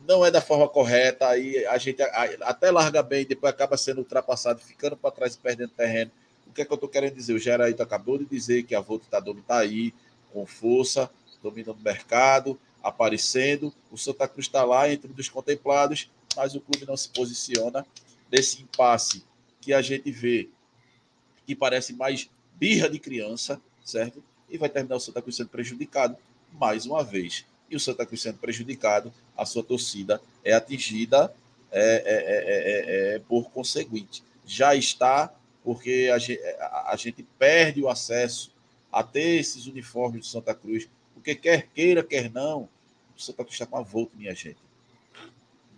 Speaker 12: não é da forma correta, aí a gente até larga bem, depois acaba sendo ultrapassado, ficando para trás e perdendo terreno. O que é que eu estou querendo dizer? O Geraíto acabou de dizer que a Volta está tá aí, com força, dominando o mercado, aparecendo. O Santa Cruz está lá entre os contemplados, mas o clube não se posiciona nesse impasse que a gente vê que parece mais birra de criança, certo? E vai terminar o Santa Cruz sendo prejudicado mais uma vez. E o Santa Cruz sendo prejudicado, a sua torcida é atingida é, é, é, por conseguinte. Já está, porque a gente, a gente perde o acesso a ter esses uniformes do Santa Cruz, porque quer queira, quer não, o Santa Cruz está com a Volt, minha gente.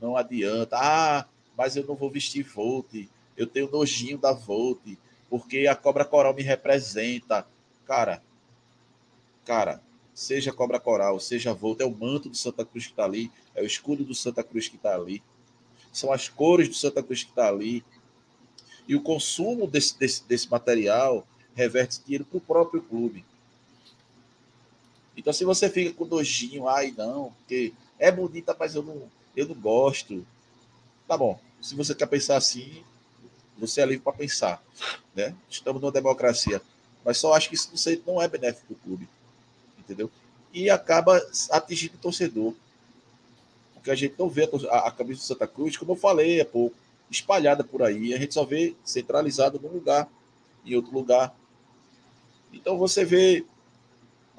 Speaker 12: Não adianta. Ah, mas eu não vou vestir Volt. Eu tenho nojinho da Volt, porque a Cobra Coral me representa. Cara, cara, seja Cobra Coral, seja Volt, é o manto do Santa Cruz que está ali, é o escudo do Santa Cruz que está ali, são as cores do Santa Cruz que está ali. E o consumo desse, desse, desse material reverte dinheiro para o próprio clube. Então, se você fica com nojinho, ai não, porque é bonita, mas eu não, eu não gosto. Tá bom. Se você quer pensar assim, você é livre para pensar. Né? Estamos numa democracia. Mas só acho que isso não é benéfico para o clube. Entendeu? E acaba atingindo o torcedor. Porque a gente não vê a, a camisa do Santa Cruz, como eu falei há pouco, espalhada por aí. A gente só vê centralizada num lugar, em outro lugar. Então você vê,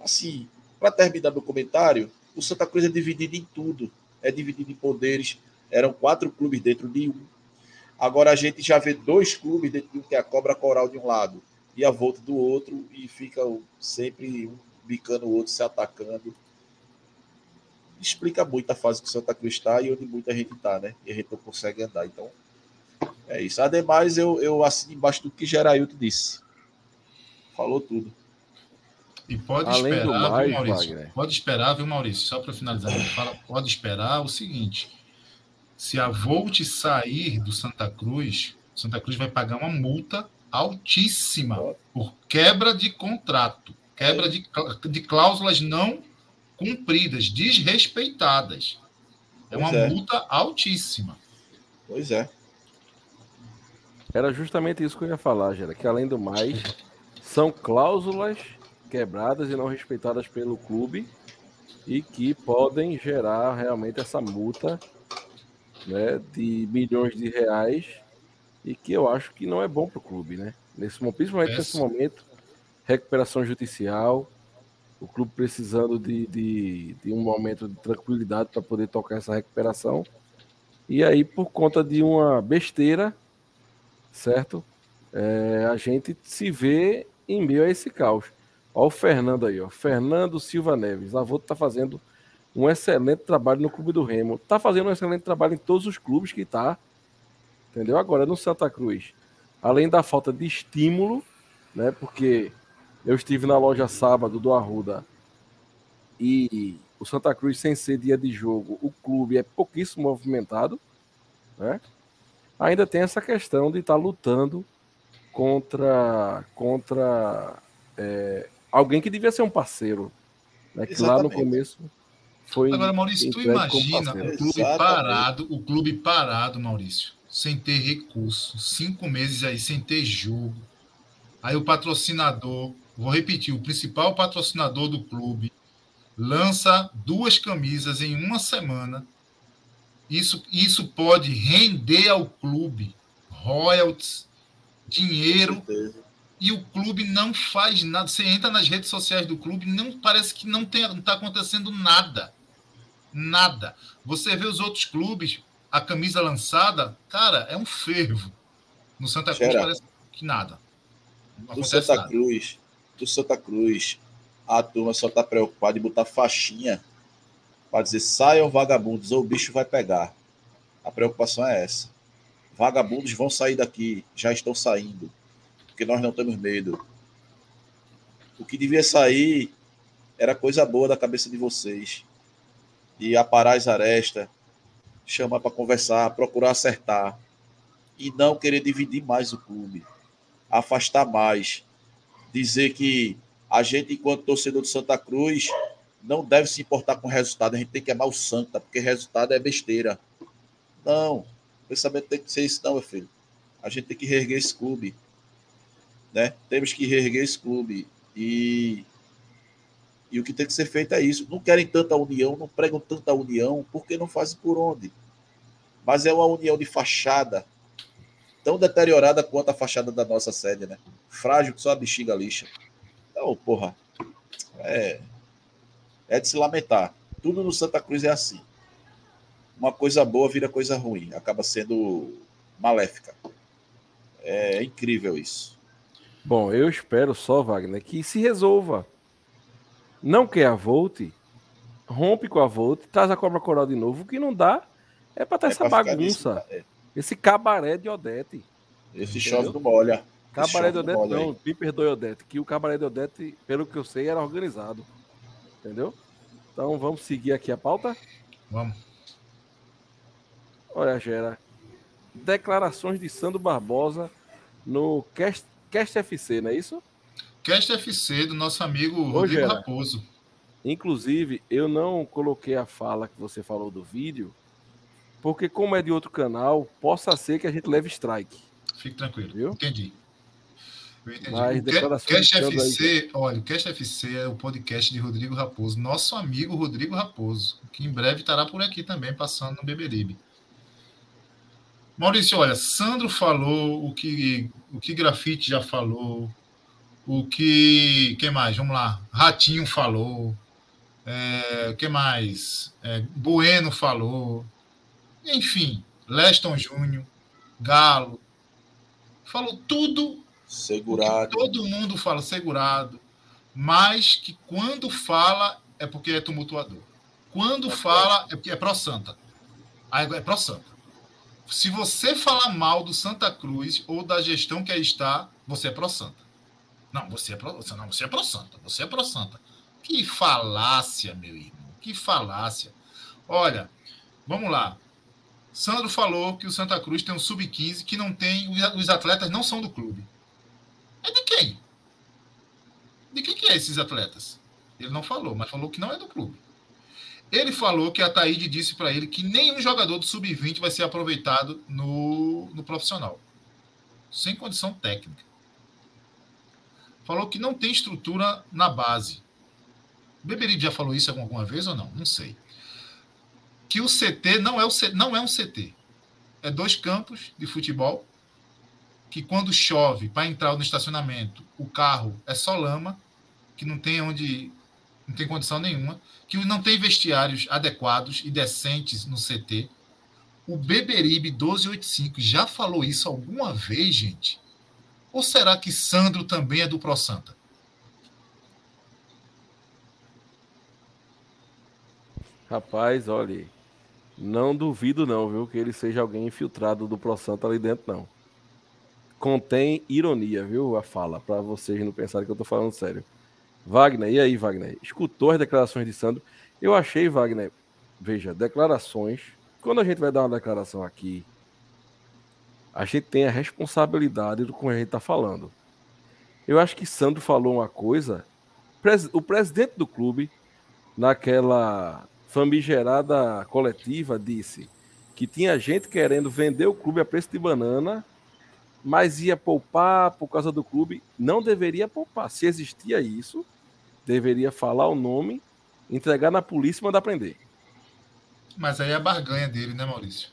Speaker 12: assim, para terminar meu comentário, o Santa Cruz é dividido em tudo. É dividido em poderes. Eram quatro clubes dentro de um. Agora a gente já vê dois clubes dentro de um, que é a Cobra Coral de um lado e a Volta do outro, e fica sempre um bicando o outro, se atacando. Explica muito a fase que o Santa Cruz está e onde muita gente está, né? E a gente não consegue andar. Então, é isso. Ademais, eu, eu assino embaixo do que Gerailton disse. Falou tudo.
Speaker 11: E pode Além esperar, mais, viu, Maurício? Wagner. Pode esperar, viu, Maurício? Só para finalizar, fala, pode esperar o seguinte: se a Volt sair do Santa Cruz, Santa Cruz vai pagar uma multa altíssima por quebra de contrato, quebra de, de cláusulas não cumpridas, desrespeitadas. É uma é. multa altíssima.
Speaker 12: Pois é.
Speaker 10: Era justamente isso que eu ia falar, Gera, que além do mais, são cláusulas quebradas e não respeitadas pelo clube e que podem gerar realmente essa multa né, de milhões de reais e que eu acho que não é bom para o clube, né? Nesse, principalmente é. nesse momento, recuperação judicial, o clube precisando de, de, de um momento de tranquilidade para poder tocar essa recuperação. E aí, por conta de uma besteira, certo? É, a gente se vê em meio a esse caos. Olha o Fernando aí, ó. Fernando Silva Neves. Avô está fazendo um excelente trabalho no Clube do Remo. Está fazendo um excelente trabalho em todos os clubes que está. Entendeu? Agora, no Santa Cruz, além da falta de estímulo, né? Porque eu estive na loja sábado do Arruda e o Santa Cruz, sem ser dia de jogo, o clube é pouquíssimo movimentado, né? Ainda tem essa questão de estar tá lutando contra contra é, alguém que devia ser um parceiro. Né? Que lá no começo foi.
Speaker 11: Agora, Maurício, tu imagina o clube Exatamente. parado, o clube parado, Maurício, sem ter recurso, cinco meses aí sem ter jogo. Aí o patrocinador, vou repetir, o principal patrocinador do clube lança duas camisas em uma semana. Isso, isso pode render ao clube royalties, dinheiro e o clube não faz nada. Você entra nas redes sociais do clube, não parece que não está acontecendo nada. Nada. Você vê os outros clubes, a camisa lançada, cara, é um fervo. No Santa Cruz Será? parece que nada.
Speaker 12: Do Santa nada. Cruz, do Santa Cruz, a turma só está preocupada em botar faixinha para dizer saiam vagabundos ou o bicho vai pegar. A preocupação é essa. Vagabundos vão sair daqui, já estão saindo porque nós não temos medo. O que devia sair era coisa boa da cabeça de vocês. E aparar as arestas, chamar para conversar, procurar acertar.
Speaker 14: e não querer dividir mais o clube, afastar mais, dizer que a gente, enquanto torcedor do Santa Cruz, não deve se importar com o resultado, a gente tem que amar o Santa, porque resultado é besteira. Não, o pensamento tem que ser isso, não, meu filho. A gente tem que reerguer esse clube. Né? Temos que reerguer esse clube. E, e o que tem que ser feito é isso. Não querem tanta união, não pregam tanta união, porque não fazem por onde. Mas é uma união de fachada, tão deteriorada quanto a fachada da nossa sede, né? Frágil que só a bexiga lixa. Então, porra, é, é de se lamentar. Tudo no Santa Cruz é assim. Uma coisa boa vira coisa ruim, acaba sendo maléfica. É incrível isso.
Speaker 10: Bom, eu espero só, Wagner, que se resolva. Não quer a Volt, rompe com a Volt, traz a Cobra Coral de novo. O que não dá é para ter é essa bagunça. é. Esse cabaré de Odete.
Speaker 14: Esse chove não molha.
Speaker 10: Cabaré de Odete, não, não me perdoe, Odete, que o cabaré de Odete, pelo que eu sei, era organizado. Entendeu? Então vamos seguir aqui a pauta?
Speaker 11: Vamos.
Speaker 10: Olha, Gera, declarações de Sandro Barbosa no Cast, Cast FC, não é isso?
Speaker 11: Cast FC do nosso amigo Rodrigo Ô, Raposo.
Speaker 10: Inclusive, eu não coloquei a fala que você falou do vídeo, porque como é de outro canal, possa ser que a gente leve strike.
Speaker 11: Fique tranquilo. Viu? Entendi. Eu entendi. Mas, o Cast FC, olha, o Cast FC é o podcast de Rodrigo Raposo, nosso amigo Rodrigo Raposo, que em breve estará por aqui também, passando no Beberibe. Maurício, olha, Sandro falou o que o que Grafite já falou, o que que mais? Vamos lá, Ratinho falou, é, o que mais? É, Bueno falou, enfim, Leston Júnior, Galo, falou tudo.
Speaker 14: Segurado.
Speaker 11: Todo mundo fala segurado, mas que quando fala é porque é tumultuador. Quando é fala é porque é pró-santa. É pró-santa. Se você falar mal do Santa Cruz ou da gestão que aí está, você é pró-santa. Não, você é pró, não, você é pró-santa. Você é pró-santa. Que falácia, meu irmão. Que falácia. Olha, vamos lá. Sandro falou que o Santa Cruz tem um sub-15 que não tem. Os atletas não são do clube. É de quem? De quem que é esses atletas? Ele não falou, mas falou que não é do clube. Ele falou que a Taíde disse para ele que nenhum jogador do sub-20 vai ser aproveitado no, no profissional. Sem condição técnica. Falou que não tem estrutura na base. Beberibe já falou isso alguma vez ou não? Não sei. Que o CT não é, o, não é um CT. É dois campos de futebol que quando chove para entrar no estacionamento, o carro é só lama, que não tem onde não tem condição nenhuma, que não tem vestiários adequados e decentes no CT. O Beberibe 1285 já falou isso alguma vez, gente? Ou será que Sandro também é do Pro Santa?
Speaker 10: Rapaz, olha, não duvido não, viu, que ele seja alguém infiltrado do Pro Santa ali dentro, não. Contém ironia, viu, a fala, para vocês não pensarem que eu tô falando sério. Wagner, e aí, Wagner? Escutou as declarações de Sandro? Eu achei, Wagner, veja, declarações. Quando a gente vai dar uma declaração aqui, a gente tem a responsabilidade do que a gente está falando. Eu acho que Sandro falou uma coisa. O presidente do clube, naquela famigerada coletiva, disse que tinha gente querendo vender o clube a preço de banana mas ia poupar por causa do clube. Não deveria poupar. Se existia isso, deveria falar o nome, entregar na polícia e mandar prender.
Speaker 11: Mas aí é a barganha dele, né, Maurício?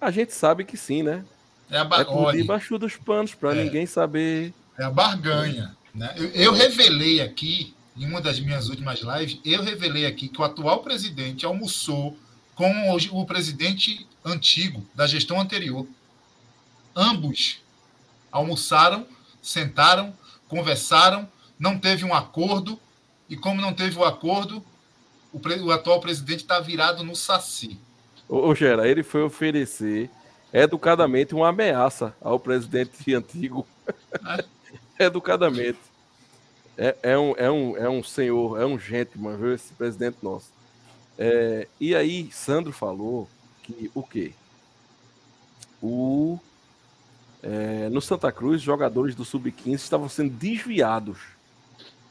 Speaker 10: A gente sabe que sim, né?
Speaker 11: É a barganha.
Speaker 10: É debaixo dos panos, para é. ninguém saber.
Speaker 11: É a barganha. Né? Eu, eu revelei aqui, em uma das minhas últimas lives, eu revelei aqui que o atual presidente almoçou com o, o presidente antigo, da gestão anterior. Ambos almoçaram, sentaram, conversaram não teve um acordo, e como não teve o um acordo, o, o, atual presidente está virado no saci.
Speaker 10: Ô, Gera, ele foi oferecer educadamente uma ameaça ao presidente antigo. É. educadamente. É, é, um, é, um, é um senhor, é um gentleman, viu, esse presidente nosso. É, e aí, Sandro falou que o quê? o é, no Santa Cruz, jogadores do Sub-15 estavam sendo desviados.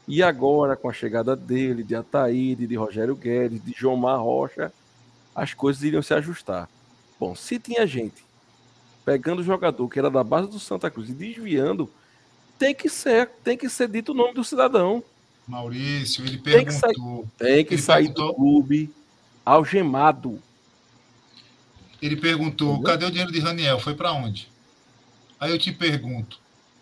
Speaker 10: E agora, com a chegada dele, de Ataíde, de Rogério Guedes, de Jomar Rocha, as coisas iriam se ajustar. Bom, se tinha gente pegando o jogador que era da base do Santa Cruz e desviando, tem que ser, tem que ser dito o nome do cidadão.
Speaker 11: Maurício, ele
Speaker 10: Tem que
Speaker 11: perguntou.
Speaker 10: sair, tem que sair
Speaker 11: perguntou-
Speaker 10: do clube algemado.
Speaker 11: Ele perguntou: cadê o dinheiro de Raniel? Foi para onde? Aí eu te pergunto: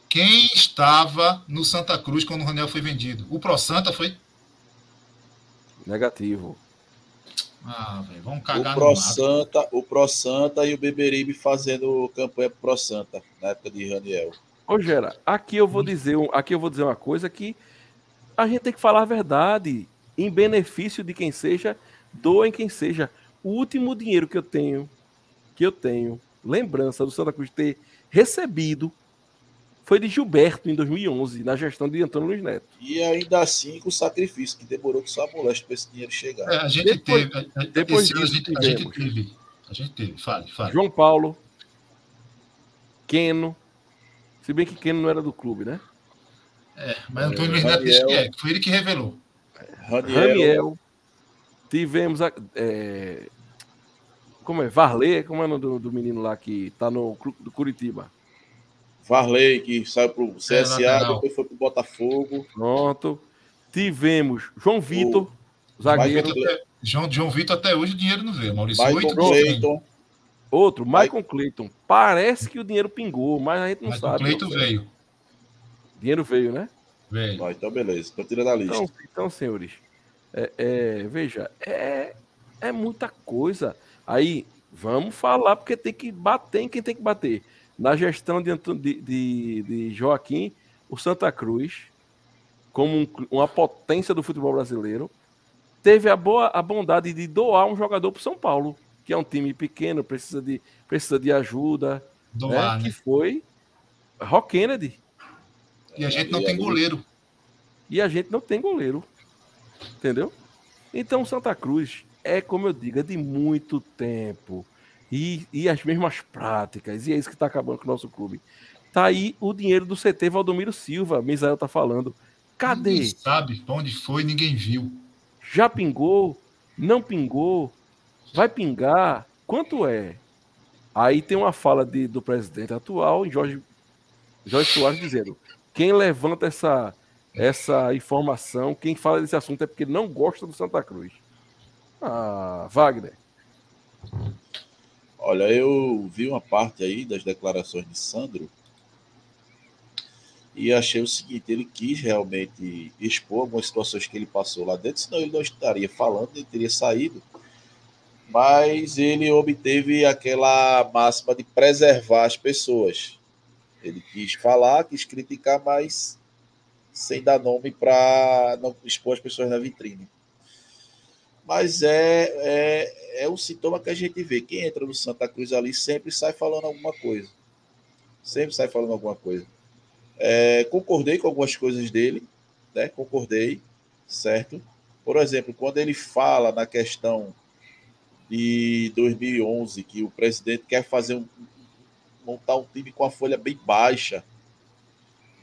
Speaker 11: quem estava no Santa Cruz quando o Raniel foi vendido? O Pro Santa foi?
Speaker 10: Negativo.
Speaker 11: Ah, velho, vamos
Speaker 12: O
Speaker 11: cagar
Speaker 12: Pro
Speaker 11: no mato.
Speaker 12: Santa, o Pro Santa e o Beberibe fazendo campanha pro Pro Santa na época de Raniel.
Speaker 10: Ô, Gera, aqui eu vou dizer, um- aqui eu vou dizer uma coisa que a gente tem que falar a verdade em benefício de quem seja, doem quem seja. O último dinheiro que eu tenho, que eu tenho, lembrança do Santa Cruz ter recebido foi de Gilberto em 2011, na gestão de Antônio Luiz Neto.
Speaker 12: E ainda assim com sacrifício, que demorou que só a moleste para esse dinheiro chegar.
Speaker 11: É, a gente
Speaker 10: Depois-
Speaker 11: teve. a- a-
Speaker 10: depois
Speaker 11: ano a
Speaker 10: disso
Speaker 11: gente, a gente teve. A gente teve. Fale, fale.
Speaker 10: João Paulo, Keno, se bem que Keno não era do clube, né?
Speaker 11: É, mas Antônio Luiz Neto disse que é, foi ele que revelou.
Speaker 10: Raniel. Tivemos a, é, como é? Varley, como é o nome do, do menino lá que tá no do Curitiba?
Speaker 12: Varley, que saiu pro CSA,
Speaker 10: lateral.
Speaker 12: depois foi pro Botafogo.
Speaker 10: Pronto. Tivemos João Vitor,
Speaker 11: João
Speaker 10: zagueiro.
Speaker 11: Vitor até- João, João Vitor até hoje o dinheiro não veio, Maurício.
Speaker 10: Michael
Speaker 11: Oito
Speaker 10: Clayton. Outro, Michael Clayton. Parece que o dinheiro pingou, mas a gente não
Speaker 11: Michael
Speaker 10: sabe.
Speaker 11: Clayton
Speaker 10: sei.
Speaker 11: veio.
Speaker 10: Dinheiro veio, né?
Speaker 11: Veio.
Speaker 12: Ó, então beleza, tô tirando a lista.
Speaker 10: Então, então senhores, é, é, veja, é, é muita coisa. Aí, vamos falar, porque tem que bater em quem tem que bater. Na gestão de, de, de, Joaquim, o Santa Cruz, como um uma potência do futebol brasileiro, teve a boa a bondade de doar um jogador para São Paulo, que é um time pequeno, precisa de, precisa de ajuda.
Speaker 11: Doar,
Speaker 10: né?
Speaker 11: né?
Speaker 10: Que foi Rock Kennedy.
Speaker 11: E a gente não tem goleiro.
Speaker 10: E a gente não tem goleiro. Entendeu? Então Santa Cruz é, como eu digo, é de muito tempo. E, e as mesmas práticas. E é isso que está acabando com o nosso clube. Tá aí o dinheiro do CT Valdomiro Silva, Misael tá falando. Cadê?
Speaker 11: Ninguém sabe onde foi, ninguém viu.
Speaker 10: Já pingou? Não pingou? Vai pingar? Quanto é? Aí tem uma fala de- do presidente atual, Jorge, Jorge Soares, dizendo: quem levanta essa, essa informação, quem fala desse assunto é porque não gosta do Santa Cruz. Ah, Wagner.
Speaker 12: Olha, eu vi uma parte aí das declarações de Sandro e achei o seguinte: ele quis realmente expor algumas situações que ele passou lá dentro, senão ele não estaria falando, ele teria saído. Mas ele obteve aquela máxima de preservar as pessoas. Ele quis falar, quis criticar, mas sem dar nome para não expor as pessoas na vitrine. Mas é, é, é um sintoma que a gente vê. Quem entra no Santa Cruz ali sempre sai falando alguma coisa. Sempre sai falando alguma coisa. É, concordei com algumas coisas dele, né? Concordei, certo? Por exemplo, quando ele fala na questão de 2011 que o presidente quer fazer um montar um time com a folha bem baixa,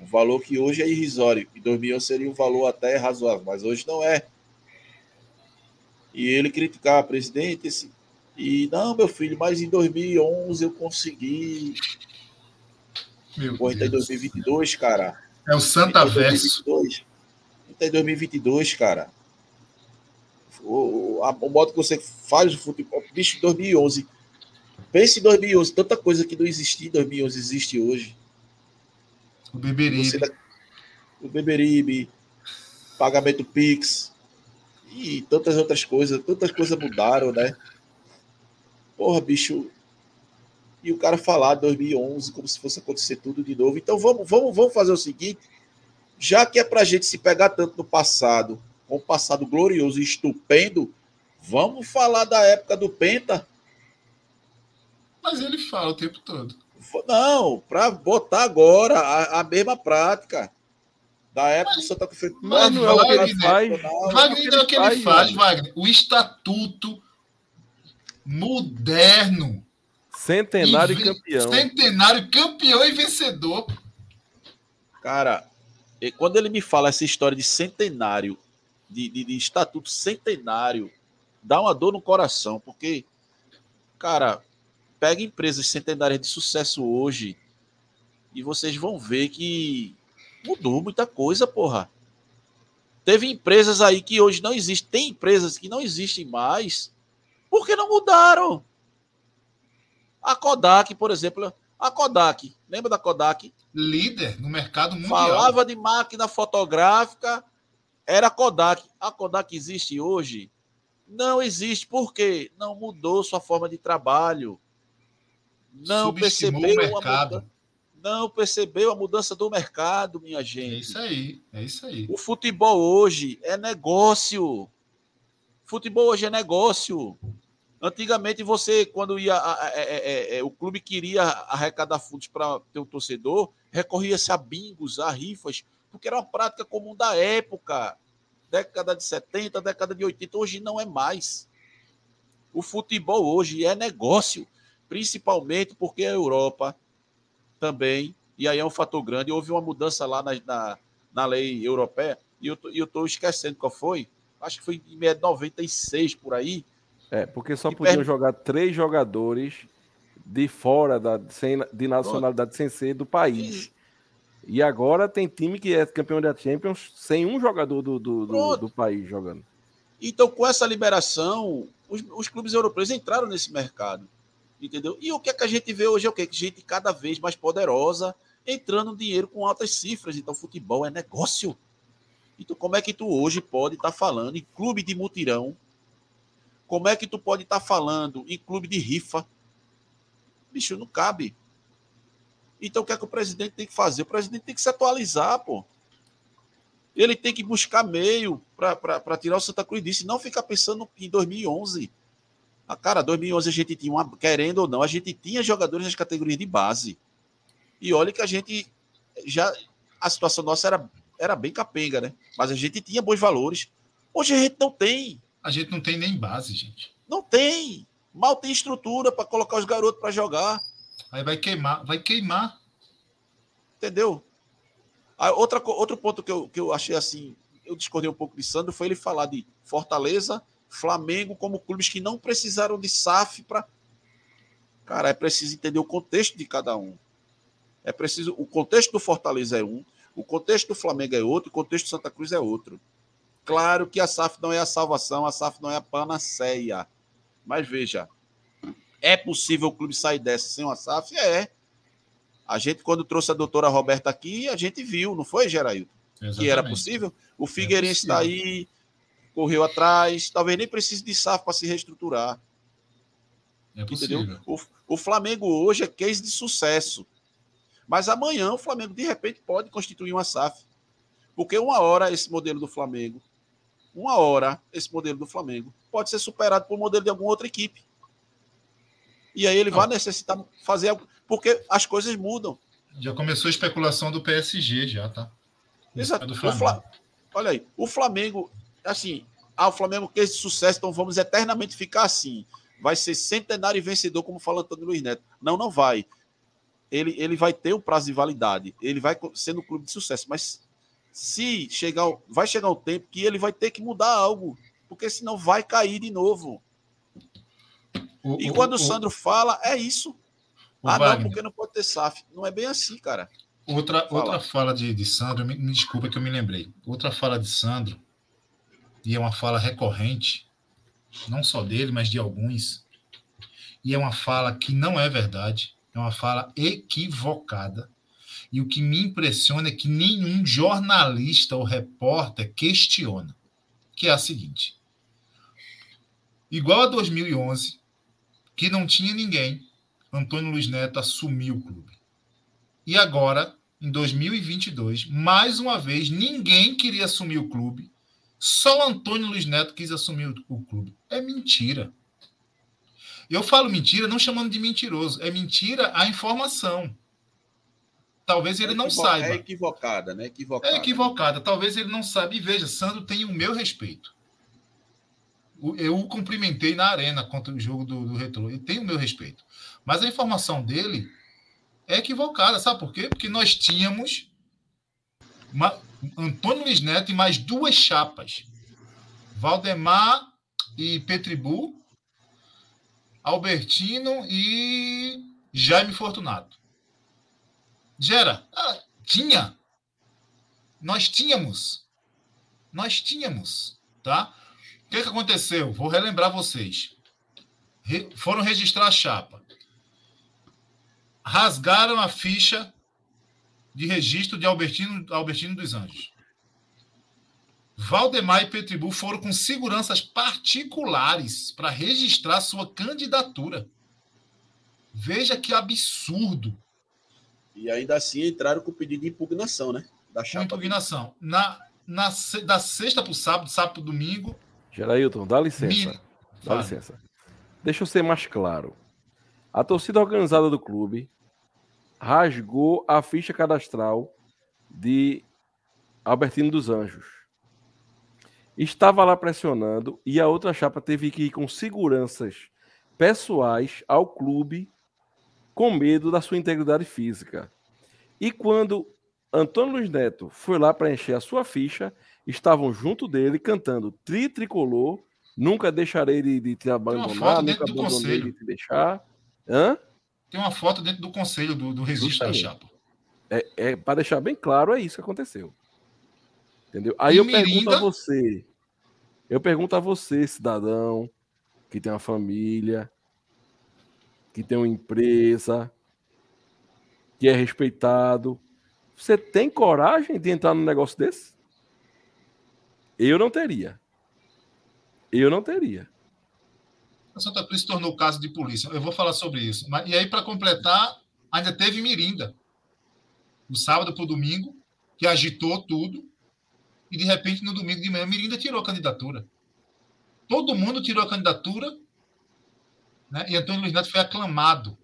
Speaker 12: um valor que hoje é irrisório. Em 2011 seria um valor até razoável, mas hoje não é. E ele criticar presidente esse, e não, meu filho, mas em 2011 eu consegui.
Speaker 11: Meu
Speaker 12: Pô, então em
Speaker 11: Deus.
Speaker 12: 2022, cara.
Speaker 11: É o Santa
Speaker 12: em
Speaker 11: Verso.
Speaker 12: 2022, Então em 2022, cara. O, a- o modo que você faz o futebol. Bicho, em 2011. Pense em 2011, tanta coisa que não existia em 2011 existe hoje.
Speaker 11: O Beberibe.
Speaker 12: Você O Beberibe, pagamento Pix e tantas outras coisas. Tantas coisas mudaram, né? Porra, bicho. E o cara falar 2011 como se fosse acontecer tudo de novo. Então vamos, vamos, vamos fazer o seguinte. Já que é pra gente se pegar tanto no passado, com o passado glorioso e estupendo, vamos falar da época do Penta.
Speaker 11: Mas ele fala o tempo todo.
Speaker 12: Não, para botar agora a, a mesma prática da época do Santa Cruz.
Speaker 11: Mas
Speaker 10: não é o que ele
Speaker 11: Wagner,
Speaker 10: faz.
Speaker 11: Wagner é o que ele faz,
Speaker 10: Wagner.
Speaker 11: Wagner. O estatuto moderno.
Speaker 10: Centenário
Speaker 11: E
Speaker 10: campeão.
Speaker 11: Centenário campeão e vencedor.
Speaker 12: Cara, e quando ele me fala essa história de centenário, de, de, de estatuto centenário, dá uma dor no coração, porque, cara, pega empresas centenárias de sucesso hoje e vocês vão ver que mudou muita coisa, porra. Teve empresas aí que hoje não existem, tem empresas que não existem mais, porque não mudaram. A Kodak, por exemplo, a Kodak, lembra da Kodak?
Speaker 11: Líder no mercado mundial.
Speaker 12: Falava de máquina fotográfica, era Kodak. A Kodak existe hoje? Não existe. Por quê? Não mudou sua forma de trabalho. Não
Speaker 11: Subestimou
Speaker 12: percebeu,
Speaker 11: o mercado.
Speaker 12: Não percebeu a mudança do mercado, minha
Speaker 11: É
Speaker 12: gente.
Speaker 11: isso aí, é isso aí.
Speaker 12: O futebol hoje é negócio. Futebol hoje é negócio. Antigamente você, quando ia, a- a- é- é- é, o clube queria arrecadar fundos para ter um torcedor, recorria-se a bingos, a rifas, porque era uma prática comum da época, década de 70, década de 80. Hoje não é mais. O futebol hoje é negócio, principalmente porque a Europa também, e aí é um fator grande, houve uma mudança lá na, na, na lei europeia, e eu tô- e eu estou esquecendo qual foi, acho que foi em 96 por aí.
Speaker 10: É, porque só
Speaker 12: E
Speaker 10: podiam
Speaker 12: per-
Speaker 10: jogar três jogadores de fora da, sem, de nacionalidade sem ser do país. E agora tem time que é campeão da Champions sem um jogador do, do, do,
Speaker 12: Pronto.
Speaker 10: do país jogando.
Speaker 12: Então, com essa liberação, os, os clubes europeus entraram nesse mercado. Entendeu? E o que é que a gente vê hoje é o? Que gente cada vez mais poderosa entrando dinheiro com altas cifras. Então, futebol é negócio. Então, como é que tu hoje pode estar falando em clube de mutirão? Como é que tu pode estar falando em clube de rifa? Bicho, não cabe. Então, o que é que o presidente tem que fazer? O presidente tem que se atualizar, pô. Ele tem que buscar meio para tirar o Santa Cruz disso e não ficar pensando em 2011. Ah, cara, 2011 a gente tinha, uma, querendo ou não, a gente tinha jogadores nas categorias de base. E olha que a gente já. A situação nossa era, era bem capenga, né? Mas a gente tinha bons valores. Hoje a gente não tem.
Speaker 11: A gente não tem nem base, gente.
Speaker 12: Não tem. Mal tem estrutura para colocar os garotos para jogar.
Speaker 11: Aí vai queimar, vai queimar.
Speaker 12: Entendeu? Ah, outra, outro ponto que eu, que eu achei assim, eu discordei um pouco de Sandro, foi ele falar de Fortaleza, Flamengo como clubes que não precisaram de SAF para. Cara, é preciso entender o contexto de cada um. É preciso. O contexto do Fortaleza é um, o contexto do Flamengo é outro, o contexto do Santa Cruz é outro. Claro que a SAF não é a salvação, a SAF não é a panaceia. Mas veja, é possível o clube sair dessa sem uma SAF? É. A gente, quando trouxe a doutora Roberta aqui, a gente viu, não foi, Geraildo? Que era possível. O Figueirense está aí, correu atrás, talvez nem precise de SAF para se reestruturar.
Speaker 11: É.
Speaker 12: Entendeu? O, o Flamengo hoje é case de sucesso. Mas amanhã o Flamengo, de repente, pode constituir uma SAF. Porque uma hora esse modelo do Flamengo, uma hora esse modelo do Flamengo, pode ser superado por um modelo de alguma outra equipe. E aí ele vai necessitar fazer algo. Porque as coisas mudam.
Speaker 11: Já começou a especulação do PSG, já, tá?
Speaker 12: Exato.
Speaker 11: Flamengo.
Speaker 12: Fla- Olha aí, o Flamengo, assim, ah, o Flamengo quer esse sucesso, então vamos eternamente ficar assim. Vai ser centenário e vencedor, como fala Antônio Luiz Neto. Não, não vai. Ele, ele vai ter um prazo de validade. Ele vai ser no clube de sucesso. Mas se chegar, o- vai chegar um tempo que ele vai ter que mudar algo. Porque senão vai cair de novo.
Speaker 11: O-
Speaker 12: e
Speaker 11: o-
Speaker 12: quando o,
Speaker 11: o-
Speaker 12: Sandro fala, é isso.
Speaker 11: o
Speaker 12: ah,
Speaker 11: Wagner.
Speaker 12: não, porque não pode ter SAF. Não é bem assim, cara.
Speaker 11: Outra,
Speaker 12: Fala.
Speaker 11: outra fala de, de Sandro, me, me desculpa que eu me lembrei. Outra fala de Sandro, e é uma fala recorrente, não só dele, mas de alguns, e é uma fala que não é verdade, é uma fala equivocada. E o que me impressiona é que nenhum jornalista ou repórter questiona, que é a seguinte: igual a 2011, que não tinha ninguém, Antônio Luiz Neto assumiu o clube. E agora, em 2022, mais uma vez, ninguém queria assumir o clube. Só o Antônio Luiz Neto quis assumir o- o clube. É mentira. Eu falo mentira não chamando de mentiroso. É mentira a informação. Talvez ele não
Speaker 12: Equivo-
Speaker 11: saiba.
Speaker 12: É equivocada, né? Equivocada.
Speaker 11: É equivocada. Talvez ele não saiba. E veja, Sandro tem o meu respeito. Eu o cumprimentei na arena contra o jogo do, do Retro. E tem o meu respeito. Mas a informação dele é equivocada. Sabe por quê? Porque nós tínhamos uma, Antônio Luiz Neto e mais duas chapas. Valdemar e Petribu, Albertino e Jaime Fortunato. Gera, ah, tinha. Nós tínhamos. Nós tínhamos, tá? O que, que aconteceu? Vou relembrar vocês. Re, foram registrar a chapa. Rasgaram a ficha de registro de Albertino, Albertino dos Anjos. Valdemar e Petribu foram com seguranças particulares para registrar sua candidatura. Veja que absurdo.
Speaker 12: E ainda assim entraram com pedido de impugnação, né?
Speaker 11: Da chapa. Com impugnação. Na, na, da sexta para o sábado, sábado para domingo.
Speaker 10: Gerailton, dá licença. Dá licença. Deixa eu ser mais claro. A torcida organizada do clube rasgou a ficha cadastral de Albertino dos Anjos. Estava lá pressionando e a outra chapa teve que ir com seguranças pessoais ao clube com medo da sua integridade física. E quando Antônio Luiz Neto foi lá para encher a sua ficha, estavam junto dele cantando Tri Tricolor, nunca deixarei de, de te abandonar, nunca abandonei de te deixar. Hã?
Speaker 11: Tem uma foto dentro do conselho do, do registro da chapa.
Speaker 10: É, é para deixar bem claro, é isso que aconteceu. Entendeu? Aí e eu Mirinda... pergunto a você, eu pergunto a você, cidadão, que tem uma família, que tem uma empresa, que é respeitado. Você tem coragem de entrar num negócio desse? Eu não teria. Eu não teria.
Speaker 11: A Santa Cruz se tornou caso de polícia. Eu vou falar sobre isso. E aí, para completar, ainda teve Mirinda. Do sábado para o domingo, que agitou tudo. E, de repente, no domingo de manhã, Mirinda tirou a candidatura. Todo mundo tirou a candidatura né? E Antônio Luiz Neto foi aclamado.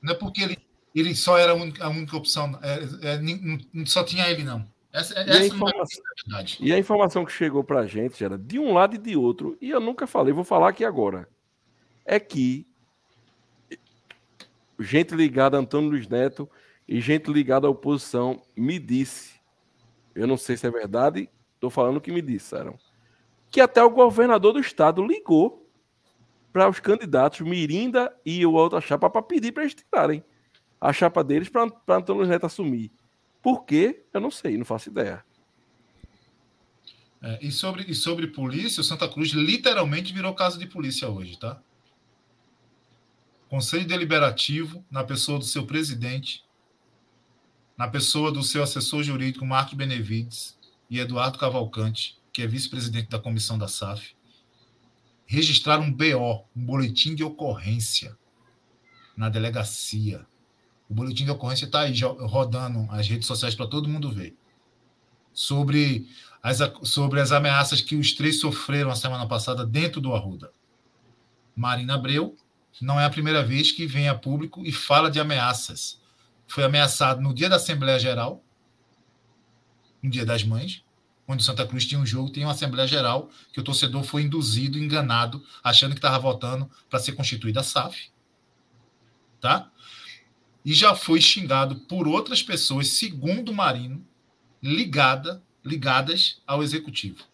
Speaker 11: Não é porque ele, ele só era a única, a única opção, é, é, só tinha ele, não. Essa,
Speaker 10: e, essa a informação, é e a informação que chegou para a gente era de um lado e de outro, e eu nunca falei, vou falar aqui agora, é que gente ligada a Antônio Luiz Neto e gente ligada à oposição me disse, eu não sei se é verdade, estou falando o que me disseram, que até o governador do estado ligou para os candidatos Mirinda e o outra chapa para pedir para eles tirarem a chapa deles para Antônio Neto assumir. Por quê? Eu não sei, não faço ideia.
Speaker 11: É, e, sobre, e sobre polícia, o Santa Cruz literalmente virou caso de polícia hoje, tá? Conselho Deliberativo, na pessoa do seu presidente, na pessoa do seu assessor jurídico, Marcos Benevides, e Eduardo Cavalcante, que é vice-presidente da comissão da SAF, registrar um BO, um boletim de ocorrência, na delegacia. O boletim de ocorrência está aí rodando as redes sociais para todo mundo ver. Sobre as, sobre as ameaças que os três sofreram a semana passada dentro do Arruda. Marina Abreu não é a primeira vez que vem a público e fala de ameaças. Foi ameaçado no dia da Assembleia Geral, no dia das mães, onde Santa Cruz tinha um jogo, tem uma Assembleia Geral, que o torcedor foi induzido, enganado, achando que estava votando para ser constituída a SAF. Tá? E já foi xingado por outras pessoas, segundo o Marino, ligada, ligadas ao executivo.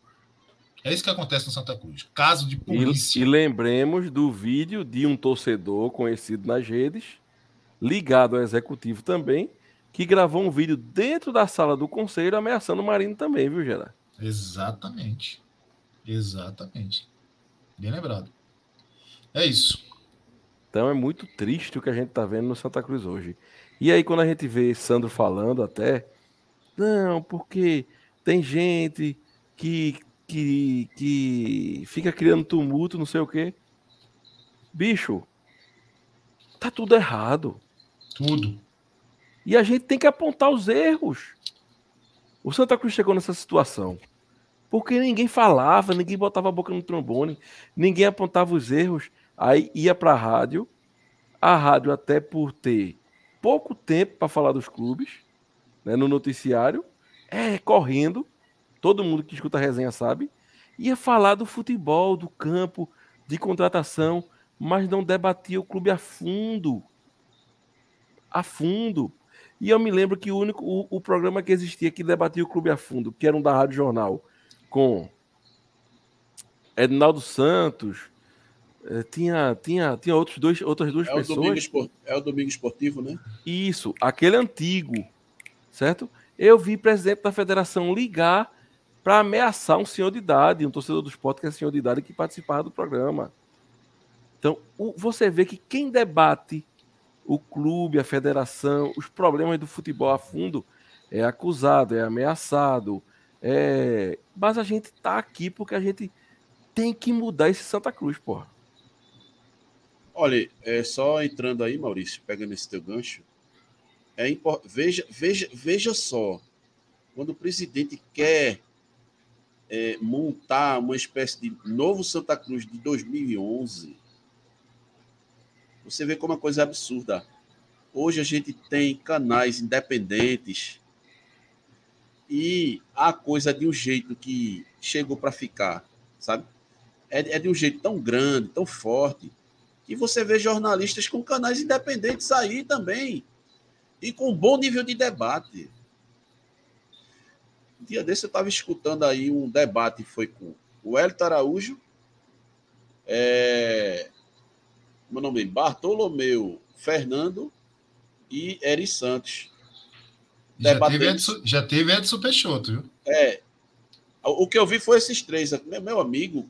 Speaker 11: É isso que acontece no Santa Cruz. Caso de polícia.
Speaker 10: E, e lembremos do vídeo de um torcedor conhecido nas redes, ligado ao executivo também, que gravou um vídeo dentro da sala do conselho ameaçando o Marino também, viu, Gerard?
Speaker 11: Exatamente. Exatamente. Bem lembrado. É isso.
Speaker 10: Então é muito triste o que a gente tá vendo no Santa Cruz hoje. E aí, quando a gente vê Sandro falando até, não, porque tem gente que, que, que fica criando tumulto, não sei o quê. Bicho, tá tudo errado.
Speaker 11: Tudo.
Speaker 10: E a gente tem que apontar os erros. O Santa Cruz chegou nessa situação porque ninguém falava, ninguém botava a boca no trombone, ninguém apontava os erros. Aí ia para a rádio, a rádio, até por ter pouco tempo para falar dos clubes, né, no noticiário, é correndo, todo mundo que escuta a resenha sabe, ia falar do futebol, do campo, de contratação, mas não debatia o clube a fundo. A fundo. E eu me lembro que o único o, o programa que existia que debatia o clube a fundo, que era um da Rádio Jornal, com Edinaldo Santos, eh, tinha, tinha, tinha outros dois, outras duas
Speaker 12: É o,
Speaker 10: pessoas.
Speaker 12: domingo espor- é o domingo esportivo, né?
Speaker 10: Isso, aquele antigo, certo? Eu vi presidente da federação ligar para ameaçar um senhor de idade, um torcedor do esporte que é senhor de idade que participava do programa. Então, o- você vê que quem debate o clube, a federação, os problemas do futebol a fundo é acusado, é ameaçado. É... Mas a gente tá aqui porque a gente tem que mudar esse Santa Cruz, porra.
Speaker 12: Olha, é só entrando aí, Maurício, pegando esse teu gancho. É veja, veja, veja só, quando o presidente quer é, montar uma espécie de novo Santa Cruz de 2011, você vê como a coisa é absurda. Hoje a gente tem canais independentes e a coisa de um jeito que chegou para ficar, sabe? É, é de um jeito tão grande, tão forte, que você vê jornalistas com canais independentes aí também e com um bom nível de debate. Um dia desse eu estava escutando aí um debate, foi com o Hélio Araújo, é, meu nome é Bartolomeu Fernando e Eri Santos.
Speaker 11: Já teve, Edson, já teve Edson Peixoto, viu?
Speaker 12: É. O que eu vi foi esses três. Meu, meu amigo,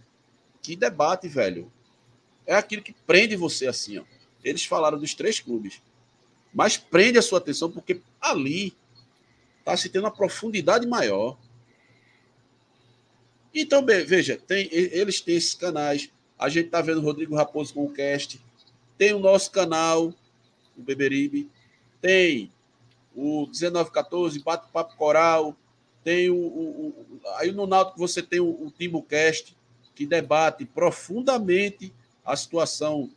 Speaker 12: que debate, velho. É aquilo que prende você assim, ó. Eles falaram dos três clubes. Mas prende a sua atenção porque ali está se tendo uma profundidade maior. Então, veja, tem, eles têm esses canais. A gente está vendo o Rodrigo Raposo com o cast. Tem o nosso canal, o Beberibe. Tem o 1914, Bate Papo Coral. Tem o, o- o- aí no Náutico você tem o, o TimbuCast, que debate profundamente a situação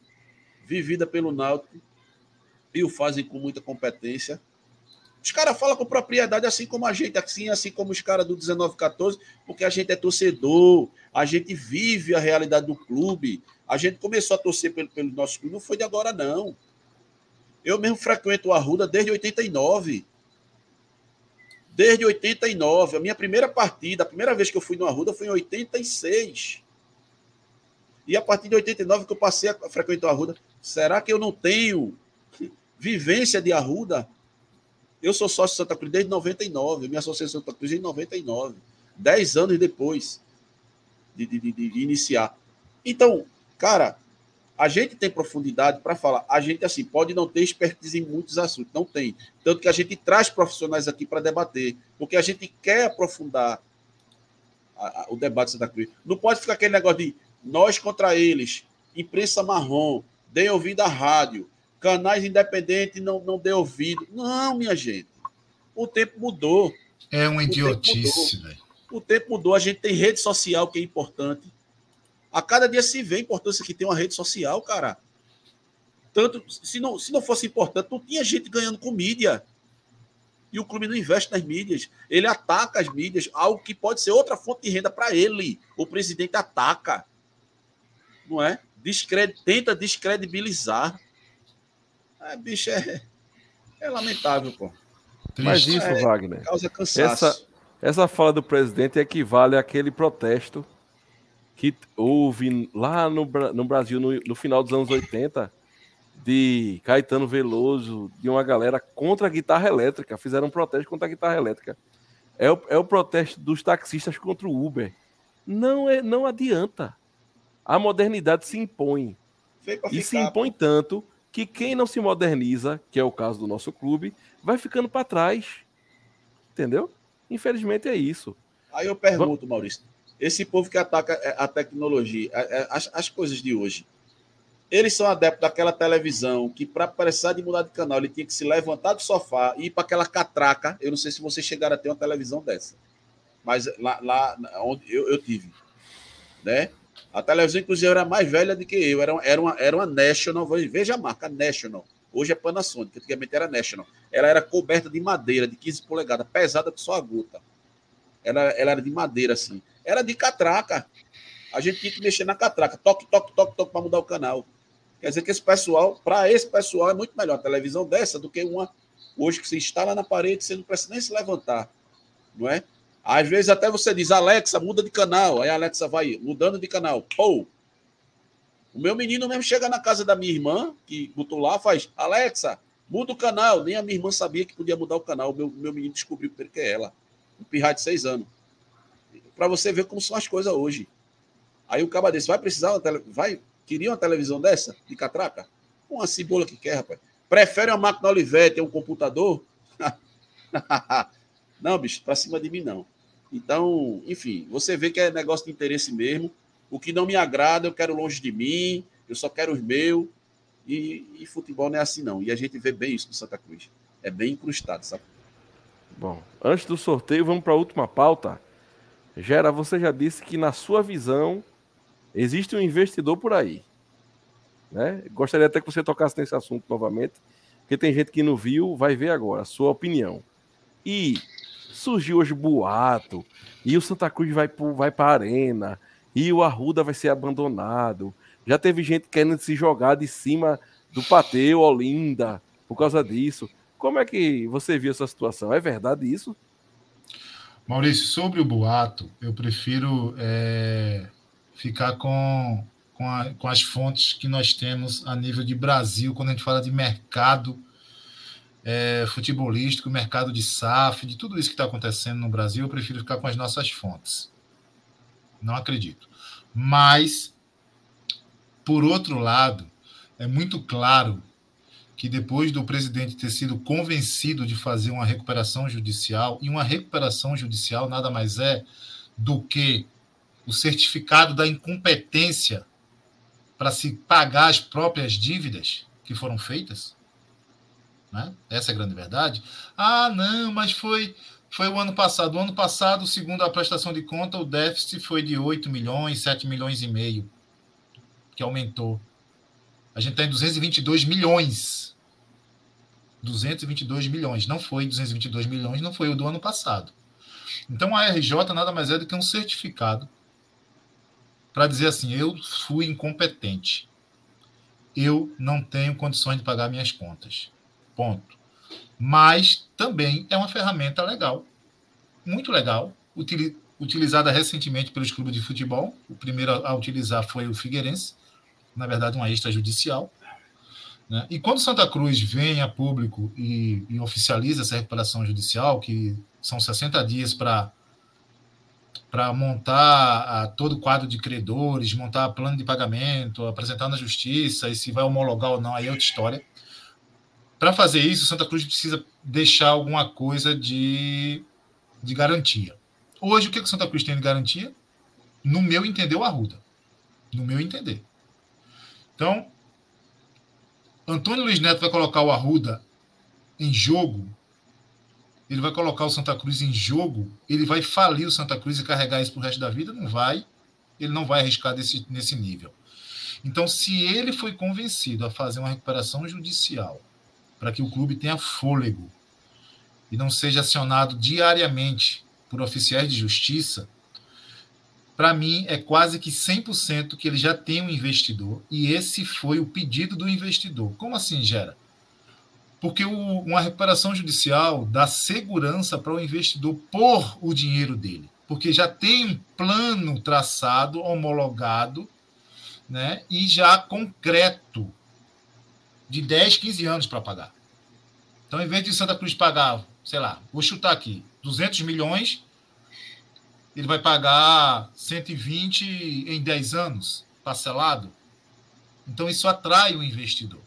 Speaker 12: vivida pelo Náutico e o fazem com muita competência. Os caras falam com propriedade, assim como a gente, assim, assim como os caras do 1914, porque a gente é torcedor, a gente vive a realidade do clube. A gente começou a torcer pelo, pelo nosso clube, não foi de agora, não. Eu mesmo frequento o Arruda desde 89. Desde 89. A minha primeira partida, a primeira vez que eu fui no Arruda foi em 86. E a partir de 89 que eu passei a frequentar o Arruda. Será que eu não tenho vivência de Arruda? Eu sou sócio de Santa Cruz desde 99. Minha associação Santa Cruz desde 99. Dez anos depois de, de, de, de iniciar. Então, cara, a gente tem profundidade para falar. A gente, assim, pode não ter expertise em muitos assuntos. Não tem. Tanto que a gente traz profissionais aqui para debater. Porque a gente quer aprofundar a- a- o debate de Santa Cruz. Não pode ficar aquele negócio de nós contra eles, imprensa marrom, dê ouvido à rádio, canais independentes não, não dê ouvido. Não, minha gente. O tempo mudou.
Speaker 11: É uma idiotice, velho.
Speaker 12: O tempo mudou, a gente tem rede social que é importante. A cada dia se vê a importância que tem uma rede social, cara. Tanto, se não, se não fosse importante, não tinha gente ganhando com mídia. E o clube não investe nas mídias. Ele ataca as mídias, algo que pode ser outra fonte de renda para ele. O presidente ataca. Não é? Descred... Tenta descredibilizar. É, bicho, é, é lamentável, pô.
Speaker 10: Mas isso,
Speaker 12: É,
Speaker 10: Wagner.
Speaker 12: Causa cansaço.
Speaker 10: Essa, essa fala do presidente equivale àquele protesto que houve lá no, no Brasil no, no final dos anos 80 de Caetano Veloso, de uma galera contra a guitarra elétrica. Fizeram um protesto contra a guitarra elétrica. É o, é o protesto dos taxistas contra o Uber. Não, é, não adianta. A modernidade se impõe. E se impõe tanto que quem não se moderniza, que é o caso do nosso clube, vai ficando para trás. Entendeu? Infelizmente é isso.
Speaker 12: Aí eu pergunto, Maurício, esse povo que ataca é, a tecnologia, a- a- as, as coisas de hoje, eles são adeptos daquela televisão que, para precisar de mudar de canal, ele tinha que se levantar do sofá e ir para aquela catraca. Eu não sei se vocês chegaram a ter uma televisão dessa, mas lá, lá onde eu, eu tive, né? A televisão, inclusive, era mais velha do que eu. Era, uma- era, uma, era uma National, veja a marca, National. Hoje é Panasonic, antigamente era National. Ela era coberta de madeira, de 15 polegadas, pesada que só a gota. Ela, ela era de madeira, assim. era de catraca. A gente tinha que mexer na catraca, toque, toque, toque, toque para mudar o canal. Quer dizer que esse pessoal, para esse pessoal, é muito melhor a televisão dessa do que uma hoje que se instala na parede, você não precisa nem se levantar, não é? Às vezes até você diz, Alexa, muda de canal. Aí a Alexa vai mudando de canal. Pô! O meu menino mesmo chega na casa da minha irmã, que botou lá, faz, Alexa, muda o canal. Nem a minha irmã sabia que podia mudar o canal. O meu, meu menino descobriu primeiro que é ela. Um pirra de seis anos. Para você ver como são as coisas hoje. Aí o caba desse vai precisar uma tele... vai queria uma televisão dessa de catraca? Uma cebola que quer, rapaz. Prefere uma máquina Olivetti um computador? não, bicho, para cima de mim não. Então, enfim, você vê que é negócio de interesse mesmo. O que não me agrada, eu quero longe de mim, eu só quero os meus. E, e futebol não é assim, não. E a gente vê bem isso no Santa Cruz. É bem incrustado, sabe?
Speaker 10: Bom, antes do sorteio, vamos para a última pauta. Gera, você já disse que, na sua visão, existe um investidor por aí. Né? Gostaria até que você tocasse nesse assunto novamente, porque tem gente que não viu, vai ver agora, sua opinião. E surgiu hoje boato, e o Santa Cruz vai, vai para a arena, e o Arruda vai ser abandonado. Já teve gente querendo se jogar de cima do Pateu, Olinda, por causa disso. Como é que você viu essa situação? É verdade isso?
Speaker 11: Maurício, sobre o boato, eu prefiro é, ficar com, com, a, com as fontes que nós temos a nível de Brasil, quando a gente fala de mercado é, futebolístico, mercado de SAF, de tudo isso que está acontecendo no Brasil, eu prefiro ficar com as nossas fontes. Não acredito. Mas, por outro lado, é muito claro que depois do presidente ter sido convencido de fazer uma recuperação judicial, e uma recuperação judicial nada mais é do que o certificado da incompetência para se pagar as próprias dívidas que foram feitas, né? Essa é a grande verdade. Ah, não, mas foi foi o ano passado. O ano passado, segundo a prestação de conta, o déficit foi de 8 milhões, 7 milhões e meio, que aumentou. A gente está em 222 milhões. 222 milhões. Não foi 222 milhões, não foi o do ano passado. Então a RJ nada mais é do que um certificado para dizer assim: eu fui incompetente. Eu não tenho condições de pagar minhas contas. Ponto. Mas também é uma ferramenta legal, muito legal, utilizada recentemente pelos clubes de futebol. O primeiro a utilizar foi o Figueirense, na verdade, uma extrajudicial. Né? E quando Santa Cruz vem a público e, e oficializa essa recuperação judicial, que são 60 dias para para montar a, todo o quadro de credores, montar plano de pagamento, apresentar na justiça, e se vai homologar ou não, aí é outra história. Para fazer isso, Santa Cruz precisa deixar alguma coisa de, de garantia. Hoje, o que, que Santa Cruz tem de garantia? No meu entender, o Arruda. No meu entender. Então, Antônio Luiz Neto vai colocar o Arruda em jogo, ele vai colocar o Santa Cruz em jogo, ele vai falir o Santa Cruz e carregar isso para o resto da vida? Não vai. Ele não vai arriscar desse, nesse nível. Então, se ele foi convencido a fazer uma recuperação judicial para que o clube tenha fôlego e não seja acionado diariamente por oficiais de justiça, para mim é quase que 100% que ele já tem um investidor e esse foi o pedido do investidor. Como assim, Gera? Porque o, uma recuperação judicial dá segurança para o investidor pôr o dinheiro dele, porque já tem um plano traçado, homologado, né, e já concreto de 10, 15 anos para pagar. Então, em vez de Santa Cruz pagar, sei lá, vou chutar aqui, 200 milhões, ele vai pagar 120 em 10 anos, parcelado. Então, isso atrai o investidor.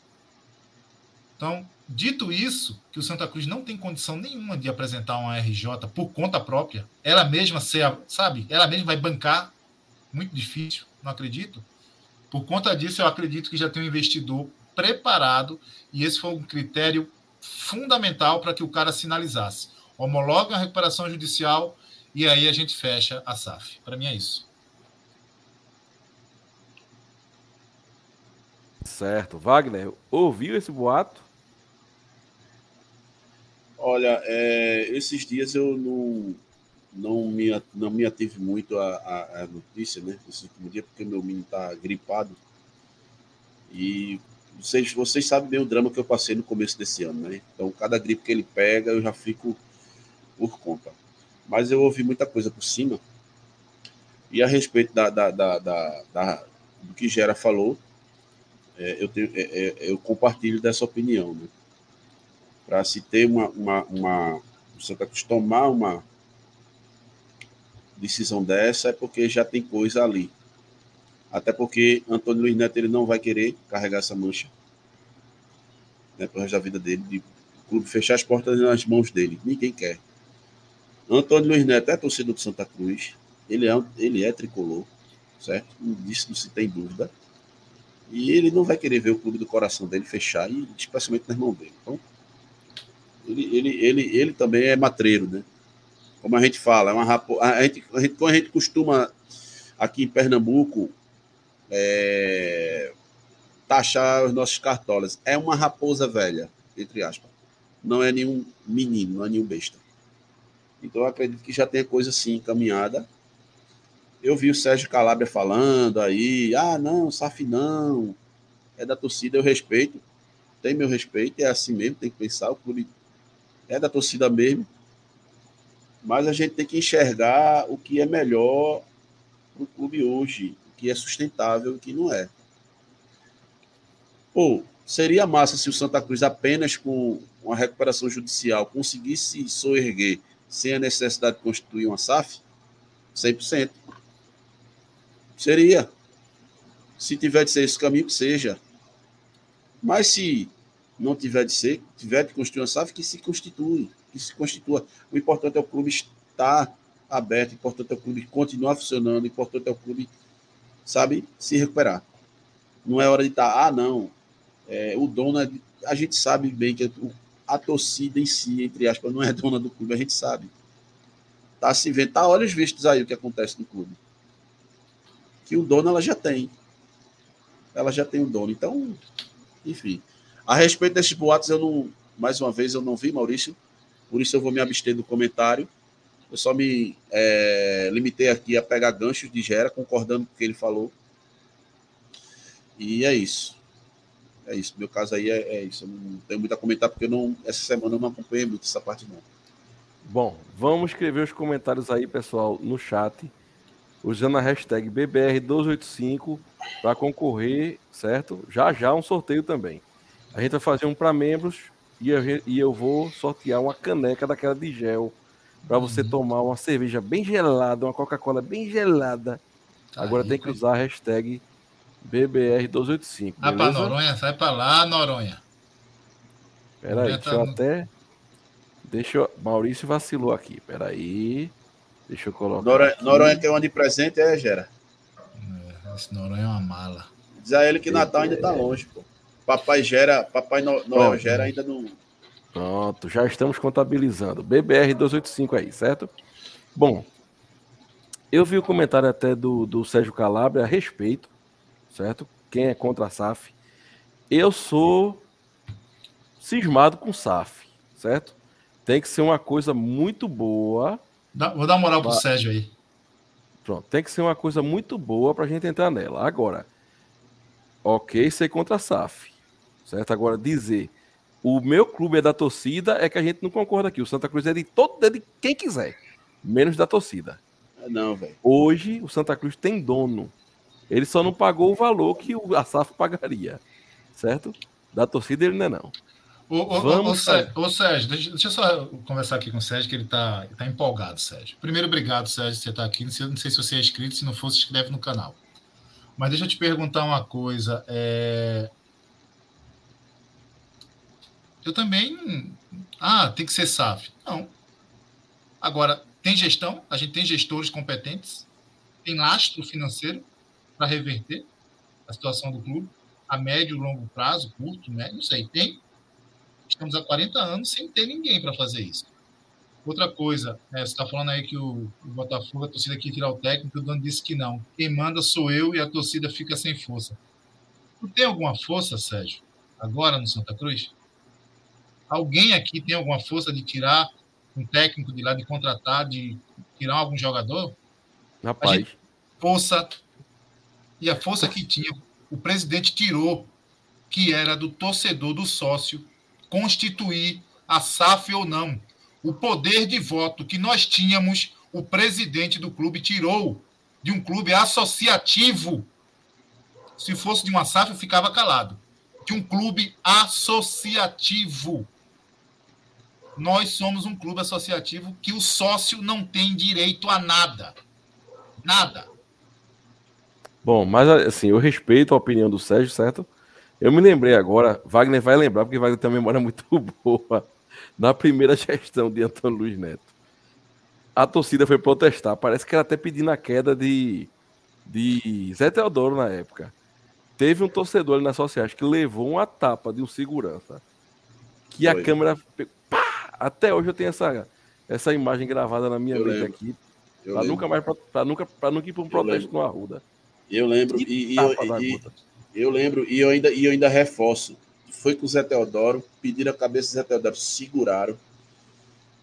Speaker 11: Então, dito isso, que o Santa Cruz não tem condição nenhuma de apresentar uma RJ por conta própria, ela mesma, sabe, ela mesma vai bancar, muito difícil, não acredito. Por conta disso, eu acredito que já tem um investidor preparado e esse foi um critério fundamental para que o cara sinalizasse. Homologa a recuperação judicial e aí a gente fecha a SAF. Para mim é isso.
Speaker 10: Certo. Wagner, ouviu esse boato?
Speaker 12: Olha, é, esses dias eu não, não me, não me ative muito a, a, a notícia, né? Esse último dia, porque meu menino está gripado. E vocês, vocês sabem bem o drama que eu passei no começo desse ano, né? Então, cada gripe que ele pega, eu já fico por conta. Mas eu ouvi muita coisa por cima. E a respeito da, da, da, da, da do que Gera falou, é, eu, tenho, é, é, eu compartilho dessa opinião, né? Para se ter uma, uma, uma o Santa Cruz tomar uma decisão dessa, é porque já tem coisa ali. Até porque Antônio Luiz Neto ele não vai querer carregar essa mancha né, para resto da vida dele, de clube fechar as portas nas mãos dele. Ninguém quer. Antônio Luiz Neto é torcedor do Santa Cruz, ele é, ele é tricolor, certo? Disso não se tem dúvida. E ele não vai querer ver o clube do coração dele fechar, e especialmente nas mãos dele. Então, ele, ele, ele, ele também é matreiro, né? Como a gente fala, é uma rapo... a, gente, a gente, a gente costuma aqui em Pernambuco é, taxar os nossos cartolas. É uma raposa velha, entre aspas. Não é nenhum menino, não é nenhum besta. Então eu acredito que já tem coisa assim encaminhada. Eu vi o Sérgio Calabria falando aí, ah, não, SAF não, é da torcida, eu respeito, tem meu respeito, é assim mesmo, tem que pensar, o clube é da torcida mesmo, mas a gente tem que enxergar o que é melhor para o clube hoje, que é sustentável e que não é. Pô, seria massa se o Santa Cruz apenas com uma recuperação judicial conseguisse soerguer sem a necessidade de constituir uma SAF? 100%. Seria. Se tiver de ser esse caminho, que seja. Mas se não tiver de ser, tiver de constituir uma SAF, que se constitui, que se constitua. O importante é o clube estar aberto, o importante é o clube continuar funcionando, o importante é o clube, sabe, se recuperar. Não é hora de estar, ah, não, é, o dono, é, a gente sabe bem que a torcida em si, entre aspas, não é dona do clube, a gente sabe. Tá se vendo, tá olhos vistos aí o que acontece no clube. Que o dono ela já tem. Ela já tem o dono. Então, enfim. A respeito desses boatos, eu não, mais uma vez, eu não vi, Maurício. Por isso eu vou me abster do comentário. Eu só me é, limitei aqui a pegar ganchos de Gera, concordando com o que ele falou. E é isso. É isso. Meu caso aí é, é isso. Eu não tenho muito a comentar, porque não, essa semana eu não acompanhei muito essa parte, não.
Speaker 10: Bom, vamos escrever os comentários aí, pessoal, no chat, usando a hashtag BBR1285 para concorrer, certo? Já já um sorteio também. A gente vai fazer um para membros e eu vou sortear uma caneca daquela de gel para você uhum. tomar uma cerveja bem gelada, uma Coca-Cola bem gelada. Agora aí, tem que usar a hashtag BBR1285.
Speaker 11: Vai para Noronha, sai para lá, Noronha.
Speaker 10: Peraí, deixa eu até. Deixa eu... Maurício vacilou aqui. Peraí. Deixa eu colocar.
Speaker 12: Noronha, Noronha quer uma de presente, é, Gera?
Speaker 11: É, esse Noronha é uma mala.
Speaker 12: Diz a ele que Natal ainda tá longe, pô. Papai Gera, Papai Noel Pronto. Gera ainda não.
Speaker 10: Pronto, já estamos contabilizando. BBR 285 aí, certo? Bom, eu vi o comentário até do, do Sérgio Calabria a respeito, certo? Quem é contra a SAF. Eu sou cismado com SAF, certo? Tem que ser uma coisa muito boa.
Speaker 11: Dá, vou dar moral pra... pro Sérgio aí.
Speaker 10: Pronto, tem que ser uma coisa muito boa pra gente entrar nela. Agora, ok, ser contra a SAF, certo? Agora, dizer o meu clube é da torcida é que a gente não concorda aqui. O Santa Cruz é de todo, é de quem quiser, menos da torcida.
Speaker 12: É não, velho.
Speaker 10: Hoje, o Santa Cruz tem dono. Ele só não pagou o valor que a SAF pagaria, certo? Da torcida ele não é não.
Speaker 11: Ô, ô, Vamos, ô, Sérgio, ô, Sérgio deixa, deixa, eu só conversar aqui com o Sérgio, que ele está tá empolgado, Sérgio. Primeiro, obrigado, Sérgio, por você estar tá aqui. Não sei, não sei, se você é inscrito, se não for, se inscreve no canal. Mas deixa eu te perguntar uma coisa. É... Eu também. Ah, tem que ser SAF. Não. Agora, tem gestão, a gente tem gestores competentes, tem lastro financeiro para reverter a situação do clube, a médio longo prazo, curto, médio, não sei, tem. Estamos há 40 anos sem ter ninguém para fazer isso. Outra coisa, é, você está falando aí que o, o, Botafogo, a torcida quer tirar o técnico, o dono disse que não. Quem manda sou eu e a torcida fica sem força. Tu tem alguma força, Sérgio, agora no Santa Cruz? Alguém aqui tem alguma força de tirar um técnico de lá, de contratar, de tirar algum jogador,
Speaker 10: Rapaz.
Speaker 11: a gente, força e a força que tinha, o presidente tirou, que era do torcedor, do sócio, constituir a SAF ou não. O poder de voto que nós tínhamos, o presidente do clube tirou de um clube associativo. Se fosse de uma SAF, eu ficava calado. De um clube associativo. Nós somos um clube associativo que o sócio não tem direito a nada. Nada.
Speaker 10: Bom, mas assim, eu respeito a opinião do Sérgio, certo? Eu me lembrei agora, Wagner vai lembrar, porque Wagner tem uma memória muito boa, na primeira gestão de Antônio Luiz Neto. A torcida foi protestar, parece que era até pedindo a queda de, de Zé Teodoro na época. Teve um torcedor ali nas sociais que levou uma tapa de um segurança, que foi. a câmera. Até hoje eu tenho essa, essa imagem gravada na minha eu mente lembro. aqui, para nunca mais para nunca, pra nunca ir para um protesto no Arruda.
Speaker 12: Eu lembro, e, e, eu, e, eu lembro, e eu ainda, e eu ainda reforço. Foi com o Zé Teodoro, pediram a cabeça do Zé Teodoro, seguraram.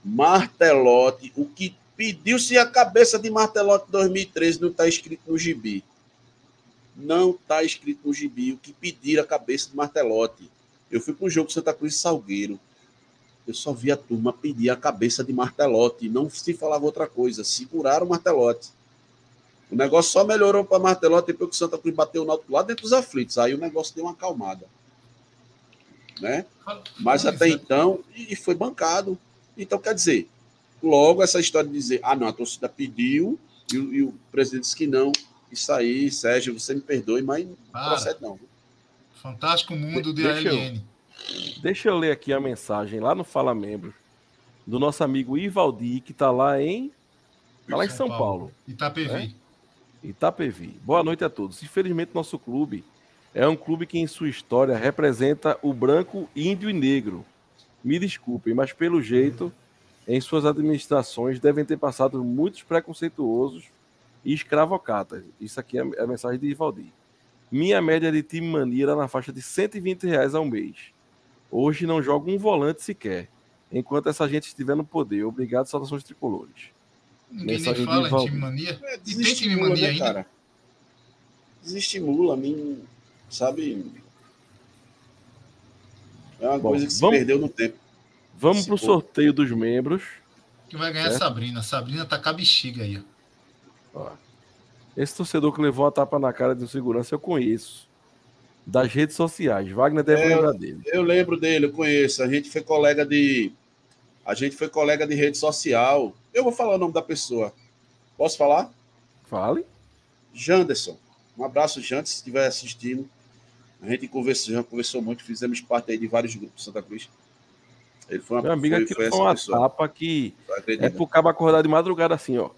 Speaker 12: Martelote, o que pediu-se a cabeça de Martelote 2013 não está escrito no gibi. Não está escrito no gibi o que pediram a cabeça de Martelote. Eu fui para um jogo Santa Cruz e Salgueiro. Eu só vi a turma pedir a cabeça de Martelote. Não se falava outra coisa. Seguraram o Martelote. O negócio só melhorou para Martelote depois que o Santa Cruz bateu o Náutico lá dentro dos aflitos. Aí o negócio deu uma acalmada. Né? Mas até então, e foi bancado. Então, quer dizer, logo essa história de dizer, ah, não, a torcida pediu e, e o presidente disse que não. Isso aí, Sérgio, você me perdoe, mas não procede não.
Speaker 11: Fantástico mundo de, de deixa ALN.
Speaker 10: Eu, deixa eu ler aqui a mensagem lá no Fala Membros do nosso amigo Ivaldi, que está lá em, tá lá em São, São Paulo. Paulo.
Speaker 11: Itapevi. Né?
Speaker 10: Itapevi. Boa noite a todos. Infelizmente, nosso clube é um clube que, em sua história, representa o branco, índio e negro. Me desculpem, mas pelo jeito, em suas administrações, devem ter passado muitos preconceituosos e escravocatas. Isso aqui é a mensagem de Ivaldi. Minha média de time mania era na faixa de 120 reais ao mês. Hoje não jogo um volante sequer, enquanto essa gente estiver no poder. Obrigado, saudações tricolores.
Speaker 11: Ninguém nem fala em time mania. É, e tem time mania né, ainda? Cara?
Speaker 12: Desestimula a mim, sabe? É uma Bom, coisa que se vamos, perdeu no tempo.
Speaker 10: Vamos para o sorteio dos membros.
Speaker 11: Que vai ganhar é? Sabrina. Sabrina tá com a bexiga aí.
Speaker 10: Ó. Esse torcedor que levou a tapa na cara de um segurança eu conheço. Das redes sociais. Wagner deve é, lembrar dele.
Speaker 12: Eu lembro dele, eu conheço. A gente foi colega de. A gente foi colega de rede social. Eu vou falar o nome da pessoa. Posso falar?
Speaker 10: Fale.
Speaker 12: Janderson. Um abraço, Janderson, se estiver assistindo. A gente conversou, já conversou muito, fizemos parte aí de vários grupos Santa Cruz.
Speaker 10: Ele foi uma, Meu amigo, foi, foi, foi uma pessoa. tapa que é pro cabo acordar de madrugada assim, ó.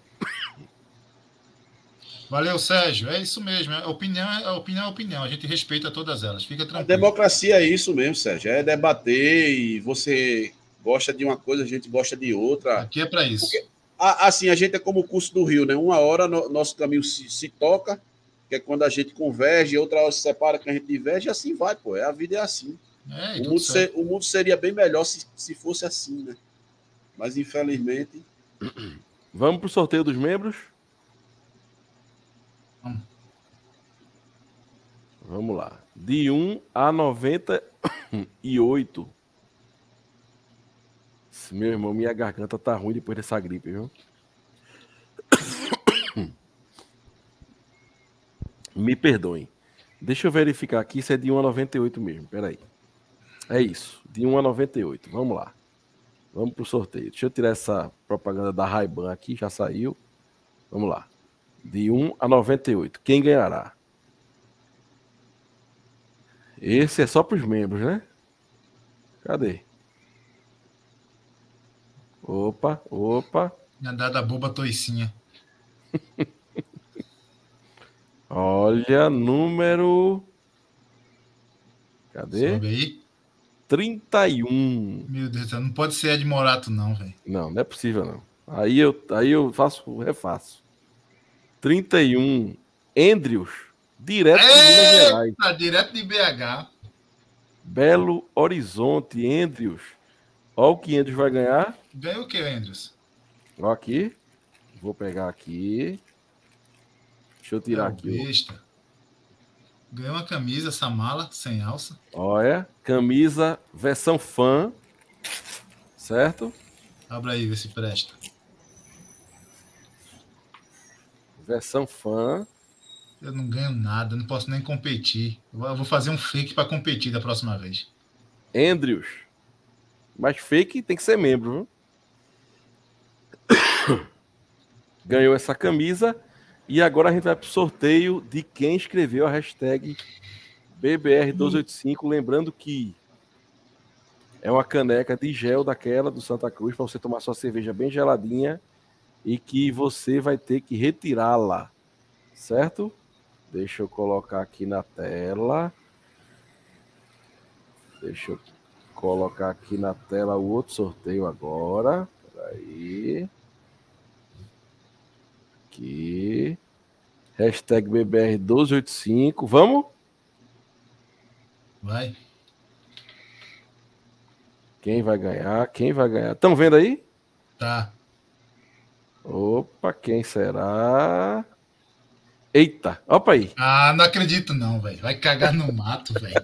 Speaker 11: Valeu, Sérgio. É isso mesmo. A opinião, a opinião é opinião. A gente respeita todas elas. Fica tranquilo.
Speaker 12: A democracia é isso mesmo, Sérgio. É debater e você gosta de uma coisa, a gente gosta de outra.
Speaker 11: Aqui é para isso. Porque,
Speaker 12: assim, a gente é como o curso do Rio, né? Uma hora no, nosso caminho se, se, toca, que é quando a gente converge, outra hora se separa que a gente diverge, e assim vai, pô. É, a vida é assim. É, o, mundo ser, o mundo seria bem melhor se, se fosse assim, né? Mas infelizmente.
Speaker 10: Vamos para o sorteio dos membros?
Speaker 11: Vamos.
Speaker 10: Lá. De 1 a 98. Meu irmão, minha garganta tá ruim depois dessa gripe, viu? Me perdoem. Deixa eu verificar aqui se é de 1 a 98 mesmo. Peraí. É isso. De 1 a 98. Vamos lá. Vamos pro sorteio. Deixa eu tirar essa propaganda da Raiban aqui. Já saiu. Vamos lá. De 1 a 98. Quem ganhará? Esse é só para os membros, né? Cadê? Opa, opa.
Speaker 11: Andada boba toicinha.
Speaker 10: Olha, número. Cadê?
Speaker 11: Sobe aí.
Speaker 10: 31.
Speaker 11: Meu Deus, não pode ser Ed Morato, não, velho.
Speaker 10: Não, não é possível, não. Aí eu, aí eu faço, refaço. 31. Andrews, direto
Speaker 11: Eita, de Minas Gerais. Direto de BH.
Speaker 10: Belo Horizonte, Andrews. Olha o que Andrews vai ganhar.
Speaker 11: Ganha o que, Andrews?
Speaker 10: Ó aqui. Vou pegar aqui. Deixa eu tirar
Speaker 11: É
Speaker 10: aqui.
Speaker 11: Besta. Ganhou uma camisa, essa mala, sem alça.
Speaker 10: Olha, camisa versão fã. Certo?
Speaker 11: Abra aí, vê se presta.
Speaker 10: Versão fã.
Speaker 11: Eu não ganho nada, não posso nem competir. Eu vou- fazer um fake para competir da próxima vez.
Speaker 10: Andrews. Mas fake tem que ser membro, viu? Ganhou essa camisa. E agora a gente vai pro sorteio de quem escreveu a hashtag BBR1285. Lembrando que é uma caneca de gel daquela do Santa Cruz para você tomar sua cerveja bem geladinha e que você vai ter que retirá-la, certo? Deixa eu colocar aqui na tela. Deixa eu colocar aqui na tela o outro sorteio agora. Peraí. Aqui. Hashtag BBR1285. Vamos?
Speaker 11: Vai.
Speaker 10: Quem vai ganhar? Quem vai ganhar? Estão vendo aí?
Speaker 11: Tá.
Speaker 10: Opa, quem será? Eita, opa aí.
Speaker 11: Ah, não acredito não, velho. Vai cagar no mato, velho.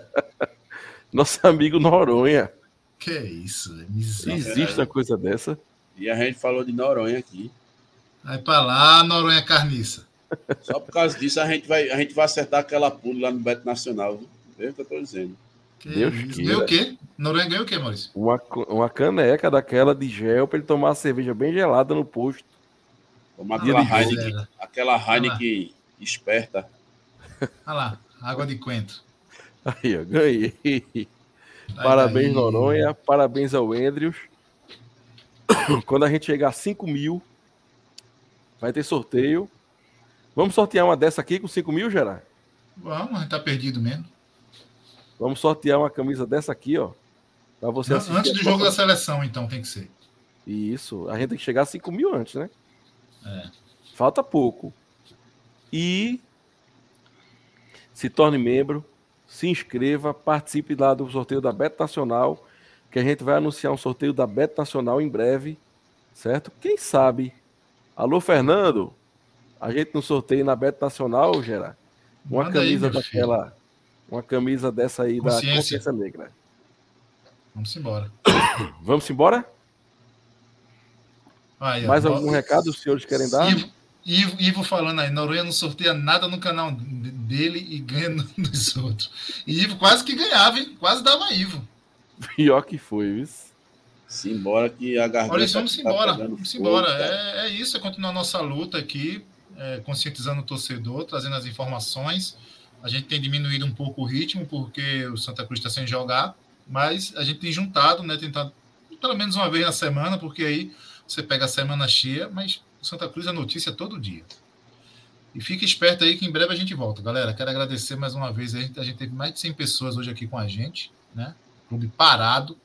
Speaker 10: Nosso amigo Noronha.
Speaker 11: Que isso, velho.
Speaker 10: Existe uma coisa dessa.
Speaker 12: E a gente falou de Noronha aqui.
Speaker 11: Vai pra lá, Noronha Carniça.
Speaker 12: Só por causa disso a gente vai, a gente vai acertar aquela pula lá no Beto Nacional. viu? Vê o que eu tô dizendo.
Speaker 11: Que
Speaker 10: Deus.
Speaker 11: Ganhou o quê? Noronha ganhou o quê, Maurício?
Speaker 10: Uma, uma caneca daquela de gel para ele tomar uma cerveja bem gelada no posto.
Speaker 12: Aquela
Speaker 10: boa.
Speaker 12: Heineken, aquela Heineken esperta.
Speaker 11: Olha lá, água de coentro.
Speaker 10: Aí, ó, ganhei. Parabéns,
Speaker 11: aí.
Speaker 10: Noronha. Parabéns ao Andrews. Quando a gente chegar a 5 mil, vai ter sorteio. Vamos sortear uma dessa aqui com 5 mil, Gerard?
Speaker 11: Vamos, a gente tá perdido mesmo.
Speaker 10: Vamos sortear uma camisa dessa aqui, ó. Pra você assistir.
Speaker 11: Antes do jogo da seleção, então, tem que ser.
Speaker 10: Isso. A gente tem que chegar a 5 mil antes, né?
Speaker 11: É.
Speaker 10: Falta pouco. E se torne membro, se inscreva, participe lá do sorteio da Beto Nacional, que a gente vai anunciar um sorteio da Beto Nacional em breve, certo? Quem sabe? Alô, Fernando? A gente no sorteio na Beto Nacional, Gerard? Uma
Speaker 11: Manda aí,
Speaker 10: camisa
Speaker 11: meu
Speaker 10: daquela. Uma camisa dessa aí da.
Speaker 11: Consciência
Speaker 10: Negra.
Speaker 11: Vamos embora.
Speaker 10: Vamos embora?
Speaker 11: Aí, ó,
Speaker 10: Mais
Speaker 11: ó,
Speaker 10: algum recado os senhores querem dar?
Speaker 11: Ivo, Ivo, Ivo falando aí, Noronha não sorteia nada no canal dele e ganha no- dos outros. E Ivo quase que ganhava, hein? Quase dava Ivo.
Speaker 10: Pior que foi, viu?
Speaker 12: Simbora que a garganta.
Speaker 11: Olha isso, vamos
Speaker 12: tá
Speaker 11: embora. Vamos embora. É, é isso, é continuar a nossa luta aqui, é, conscientizando o torcedor, trazendo as informações. A gente tem diminuído um pouco o ritmo, porque o Santa Cruz está sem jogar, mas a gente tem juntado, né? Tentado pelo menos uma vez na semana, porque aí você pega a semana cheia, mas Santa Cruz é notícia todo dia. E fique esperto aí que em breve a gente volta. Galera, quero agradecer mais uma vez. A gente, a gente teve mais de 100 pessoas hoje aqui com a gente, né? Clube parado,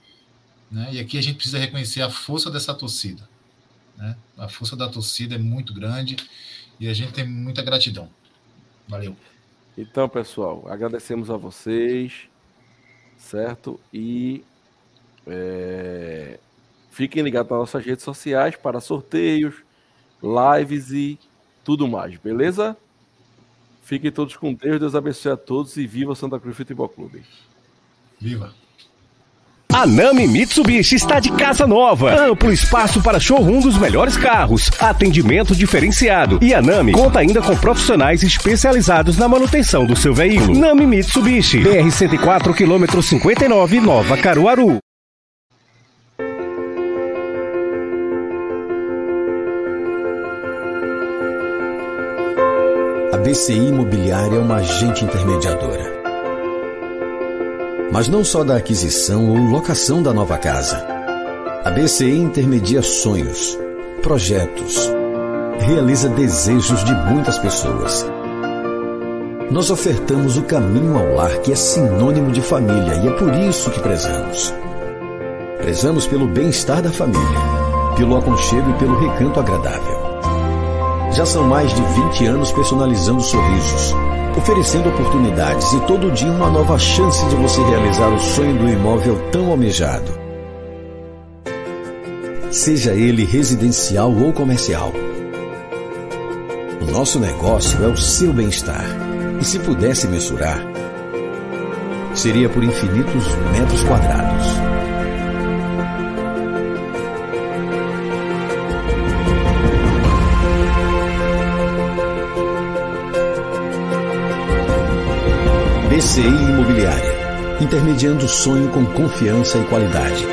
Speaker 11: né? E aqui a gente precisa reconhecer a força dessa torcida, né? A força da torcida é muito grande e a gente tem muita gratidão. Valeu.
Speaker 10: Então, pessoal, agradecemos a vocês, certo? E é, fiquem ligados nas nossas redes sociais para sorteios, lives e tudo mais, beleza? Fiquem todos com Deus, Deus abençoe a todos e viva o Santa Cruz Futebol Clube.
Speaker 11: Viva!
Speaker 15: A Nami Mitsubishi está de casa nova. Amplo espaço para showroom dos melhores carros. Atendimento diferenciado. E a Nami conta ainda com profissionais especializados na manutenção do seu veículo. Nami Mitsubishi. BR 104 km 59 Nova Caruaru.
Speaker 16: BCI Imobiliária é uma agente intermediadora. Mas não só da aquisição ou locação da nova casa. A BCI intermedia sonhos, projetos, realiza desejos de muitas pessoas. Nós ofertamos o caminho ao lar que é sinônimo de família e é por isso que prezamos. Prezamos pelo bem-estar da família, pelo aconchego e pelo recanto agradável. Já são mais de 20 anos personalizando sorrisos, oferecendo oportunidades e todo dia uma nova chance de você realizar o sonho do imóvel tão almejado. Seja ele residencial ou comercial, O nosso negócio é o seu bem-estar. E se pudesse mensurar, seria por infinitos metros quadrados. BCI Imobiliária. Intermediando o sonho com confiança e qualidade.